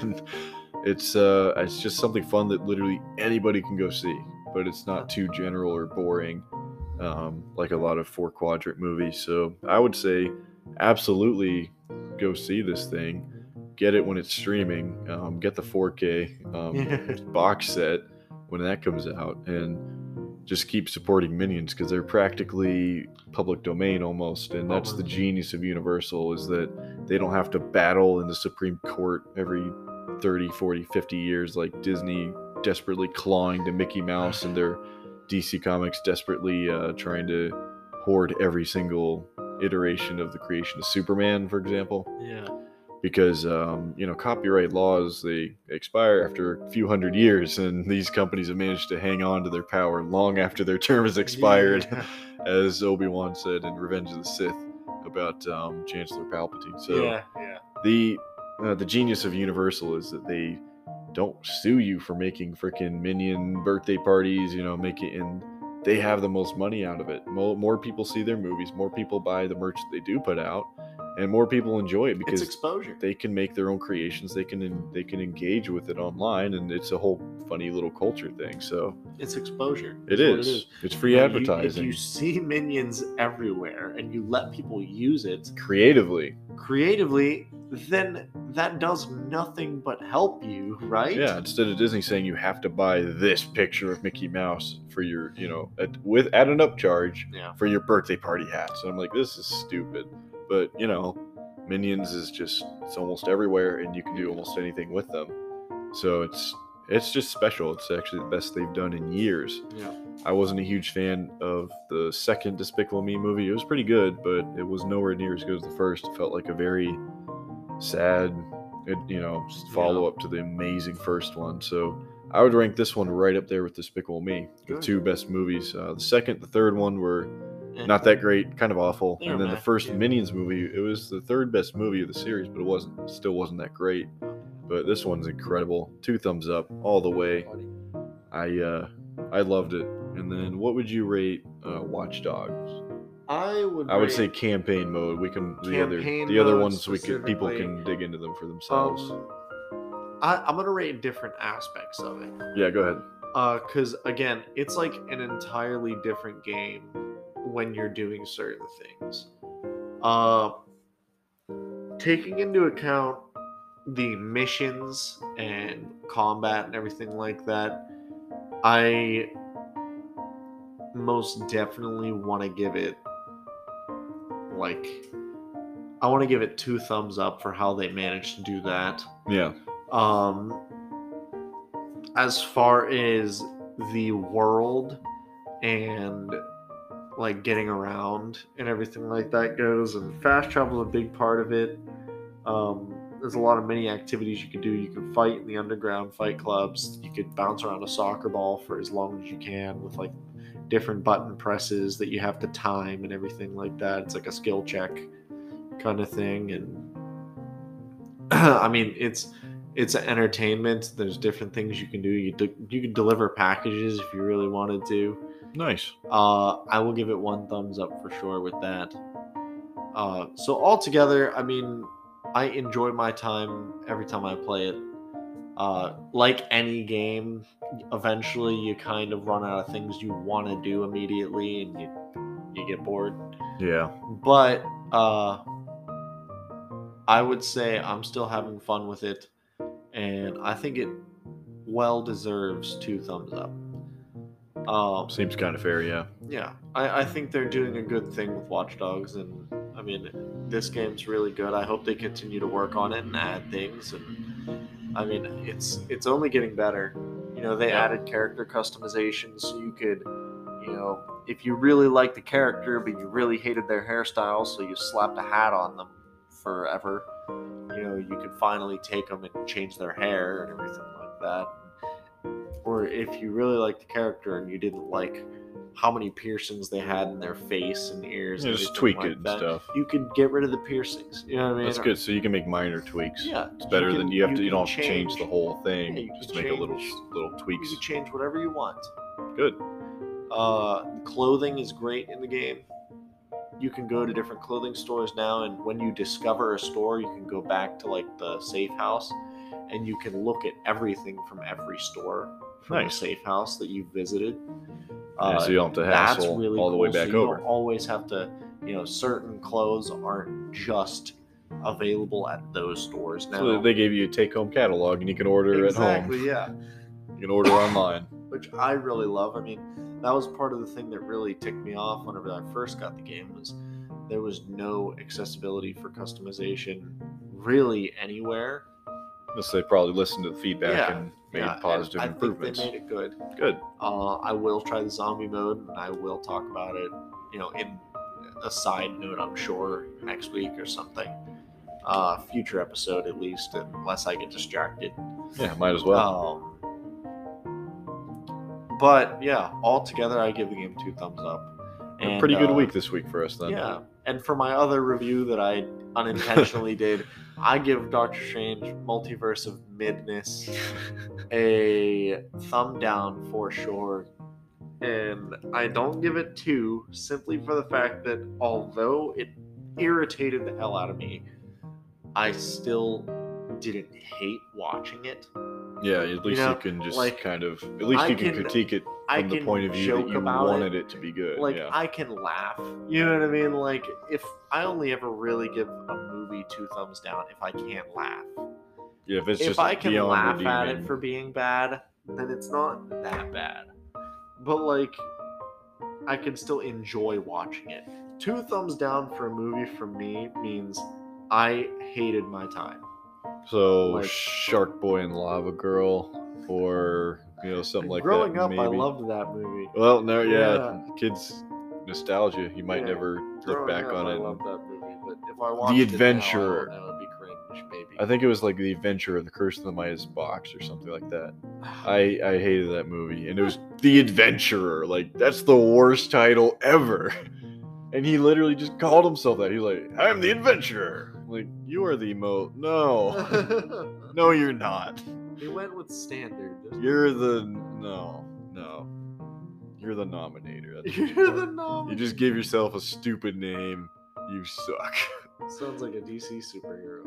it's uh, it's just something fun that literally anybody can go see but it's not too general or boring um, like a lot of four quadrant movies. So I would say absolutely go see this thing. Get it when it's streaming. Um, get the 4K um, [LAUGHS] box set when that comes out, and just keep supporting Minions because they're practically public domain almost. And that's the genius of Universal is that they don't have to battle in the Supreme Court every 30, 40, 50 years like Disney desperately clawing to Mickey Mouse and their DC Comics desperately uh, trying to hoard every single iteration of the creation of Superman, for example. Yeah. Because um, you know copyright laws they expire after a few hundred years, and [LAUGHS] these companies have managed to hang on to their power long after their term has expired, Yeah. [LAUGHS] as Obi Wan said in Revenge of the Sith about um, Chancellor Palpatine. So yeah. Yeah. the uh, the genius of Universal is that they don't sue you for making freaking minion birthday parties, you know, make it and they have the most money out of it. More, more people see their movies, more people buy the merch that they do put out, and more people enjoy it It's because exposure. they can make their own creations. They can they can engage with it online, and it's a whole funny little culture thing. So It's exposure. it is. what It's free know, you- advertising if you see minions everywhere and you let people use it creatively. creatively, then that does nothing but help you, right? Yeah, instead of Disney saying you have to buy this picture of Mickey Mouse for your, you know, at, with at an upcharge Yeah. for your birthday party hat. So I'm like, this is stupid. But you know, Minions is just it's almost everywhere, and you can do almost anything with them. So it's it's just special. It's actually the best they've done in years. Yeah. I wasn't a huge fan of the second Despicable Me movie. It was pretty good, but it was nowhere near as good as the first. It felt like a very sad, it, you know, follow up to the amazing first one. So I would rank this one right up there with Despicable Me, the Good. two best movies. Uh, the second, the third one were. Not that great, kind of awful. They're and then the first yeah. Minions movie, it was the third best movie of the series, but it wasn't, it still wasn't that great. But this one's incredible. Two thumbs up all the way. I uh, I loved it. And then, what would you rate uh, Watch Dogs? I would. I would say campaign mode. We can the other the other ones we can people can dig into them for themselves. Um, I, I'm gonna rate different aspects of it. yeah, go ahead. because again it's like an entirely different game when you're doing certain things. Uh taking into account the missions and combat and everything like that i most definitely want to give it like i want to give it two thumbs up for how they managed to do that. Yeah, um as far as the world and like getting around and everything like that goes and fast travel is a big part of it um there's a lot of many activities you can do you can fight in the underground fight clubs you could bounce around a soccer ball for as long as you can with like different button presses that you have to time and everything like that it's like a skill check kind of thing and [CLEARS THROAT] i mean it's it's entertainment. There's different things you can do. You de- you can deliver packages if you really wanted to. Nice. Uh, I will give it one thumbs up for sure with that. Uh, so altogether, I mean, I enjoy my time every time I play it. Uh, like any game, eventually you kind of run out of things you want to do immediately, and you you get bored Yeah, but uh i would say i'm still having fun with it and i think it well deserves two thumbs up um seems kind of fair. Yeah, yeah I, I think they're doing a good thing with watch dogs and i mean this game's really good i hope they continue to work on it and add things and i mean it's it's only getting better you know they Yeah. added character customization so you could you know if you really like the character but you really hated their hairstyle, so you slapped a hat on them forever, you know, you could finally take them and change their hair and everything like that. Or if you really like the character and you didn't like how many piercings they had in their face and ears, Yeah, and just tweak like it and that, stuff. You could get rid of the piercings. You know what I mean? That's good. So you can make minor tweaks. Yeah, It's better you than you have to. You can don't have to change the whole thing. Yeah, you just can make a little change- little You tweaks. can change whatever you want. Good. Uh, clothing is great in the game. You can go to different clothing stores now, and when you discover a store, you can go back to like the safe house, and you can look at everything from every store from Nice. safe house that you visited. Yeah, so you don't have to uh, that's hassle really all the way cool. So back you over. don't always have to, you know, certain clothes aren't just available at those stores now. So they gave you a take-home catalog, and you can order exactly, at home. yeah. You can order online. [LAUGHS] which I really love. I mean, that was part of the thing that really ticked me off whenever I first got the game was there was no accessibility for customization really anywhere. Unless they probably listened to the feedback Yeah, and made Yeah, and positive I improvements. think they made it good. Good. Uh, I will try the zombie mode, and I will talk about it. You know, in a side note, I'm sure next week or something. Uh, future episode at least, unless I get distracted. Yeah, might as well. Um, but yeah, altogether, I give the game two thumbs up. a pretty good uh, week this week for us then. Yeah, and for my other review that I unintentionally did, I give Doctor Strange Multiverse of Madness a thumb down for sure. And I don't give it two simply for the fact that although it irritated the hell out of me, I still didn't hate watching it. Yeah, at least you, know, can just like, kind of at least I you can, can- critique it I from the can point of view that you wanted it. it. to be good. like yeah. I can laugh. You know what I mean? Like if I only ever really give a movie two thumbs down if I can't laugh. yeah, if it's just bad. if just I can laugh redeeming, at it for being bad, then it's not that bad. But like I can still enjoy watching it. Two thumbs down for a movie for me means I hated my time. so like- Shark Boy and Lava Girl, or you know something like Growing that. Growing up, maybe. I loved that movie. Well, no, yeah, Yeah. kids nostalgia. You might Yeah, never look back up, on I it. loved that movie, but if I watched Adventurer. it now, I don't know, it'd be cringe, maybe. I think it was like the Adventure of the Curse of the Midas box or something like that. [SIGHS] I I hated that movie, and it was The Adventurer. Like that's the worst title ever. [LAUGHS] And he literally just called himself that. He's like, "I'm the Adventurer." Like you are the mo. No, [LAUGHS] [LAUGHS] no, you're not. He went with standard. You're the no, no. You're the nominator. That's you [LAUGHS] You're the nom. You just gave yourself a stupid name. You suck. [LAUGHS] Sounds like a DC superhero.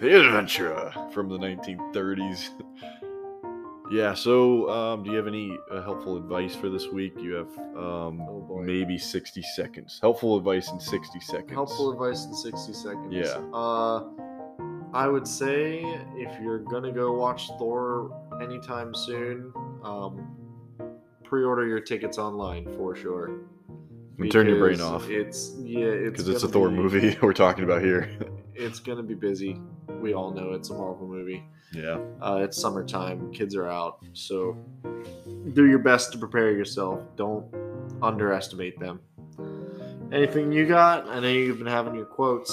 the Adventurer from the 1930s. yeah. So, um, do you have any uh, helpful advice for this week? You have um, Oh, maybe 60 seconds. Helpful advice in 60 seconds. Helpful advice in 60 seconds. Yeah. Uh, I would say if you're gonna go watch Thor anytime soon, um, pre-order your tickets online for sure. And turn your brain off It's yeah, it's because it's a Thor be- movie [LAUGHS] we're talking about here. It's gonna be busy. We all know it's a Marvel movie. yeah. Uh, it's summertime. Kids are out, so do your best to prepare yourself. Don't underestimate them. Anything you got? I know you've been having your quotes.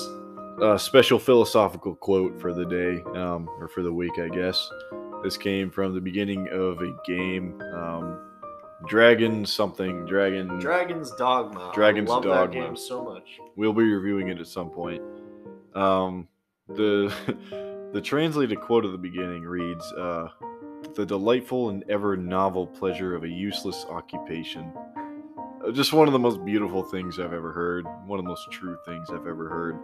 A special philosophical quote for the day, um, or for the week, I guess. This came from the beginning of a game. Um, Dragon something. Dragon. Dragon's Dogma. Dragon's I love Dogma. that game so much. we'll be reviewing it at some point. Um, the [LAUGHS] the translated quote at the beginning reads, uh, "The delightful and ever novel pleasure of a useless occupation." Uh, Just one of the most beautiful things I've ever heard. One of the most true things I've ever heard.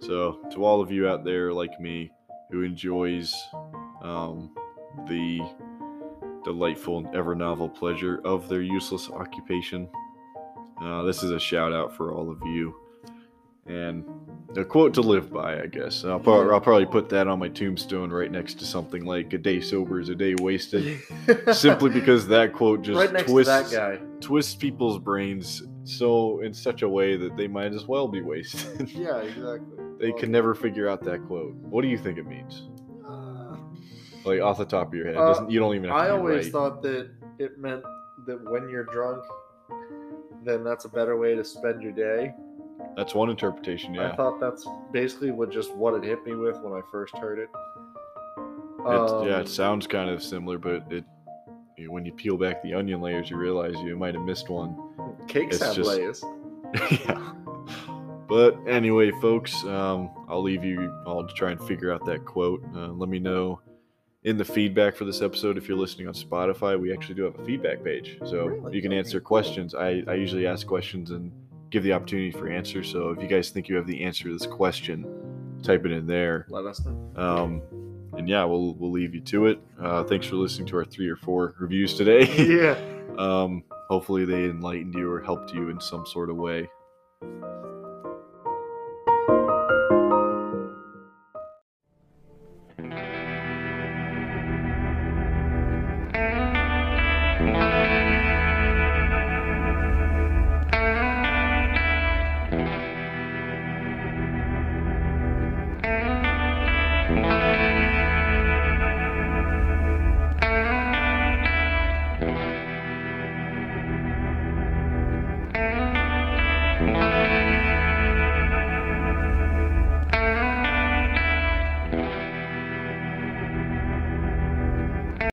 So, to all of you out there like me who enjoys um, the delightful and ever novel pleasure of their useless occupation, uh, this is a shout out for all of you and a quote to live by, I guess. I'll, pro- I'll probably put that on my tombstone right next to something like "A day sober is a day wasted," [LAUGHS] simply because that quote just right twists twists people's brains so in such a way that they might as well be wasted. Yeah, exactly. They can never figure out that quote. What do you think it means? uh, Like off the top of your head, Uh, doesn't you don't even have to I always right. thought that it meant that when you're drunk, then that's a better way to spend your day. That's one interpretation. Yeah, I thought that's basically what just what it hit me with when I first heard it. It, yeah, Um, it sounds kind of similar, but it when you peel back the onion layers, you realize you might have missed one. cakes it's have just- layers. [LAUGHS] yeah. But anyway, folks, um, I'll leave you all to try and figure out that quote. Uh, let me know in the feedback for this episode if you're listening on Spotify. We actually do have a feedback page, so Really? you can answer questions. I, I usually ask questions and give the opportunity for answers. So if you guys think you have the answer to this question, type it in there. Let us know. Um, and yeah, we'll we'll leave you to it. Uh, thanks for listening to our three or four reviews today. [LAUGHS] yeah. [LAUGHS] um, hopefully they enlightened you or helped you in some sort of way.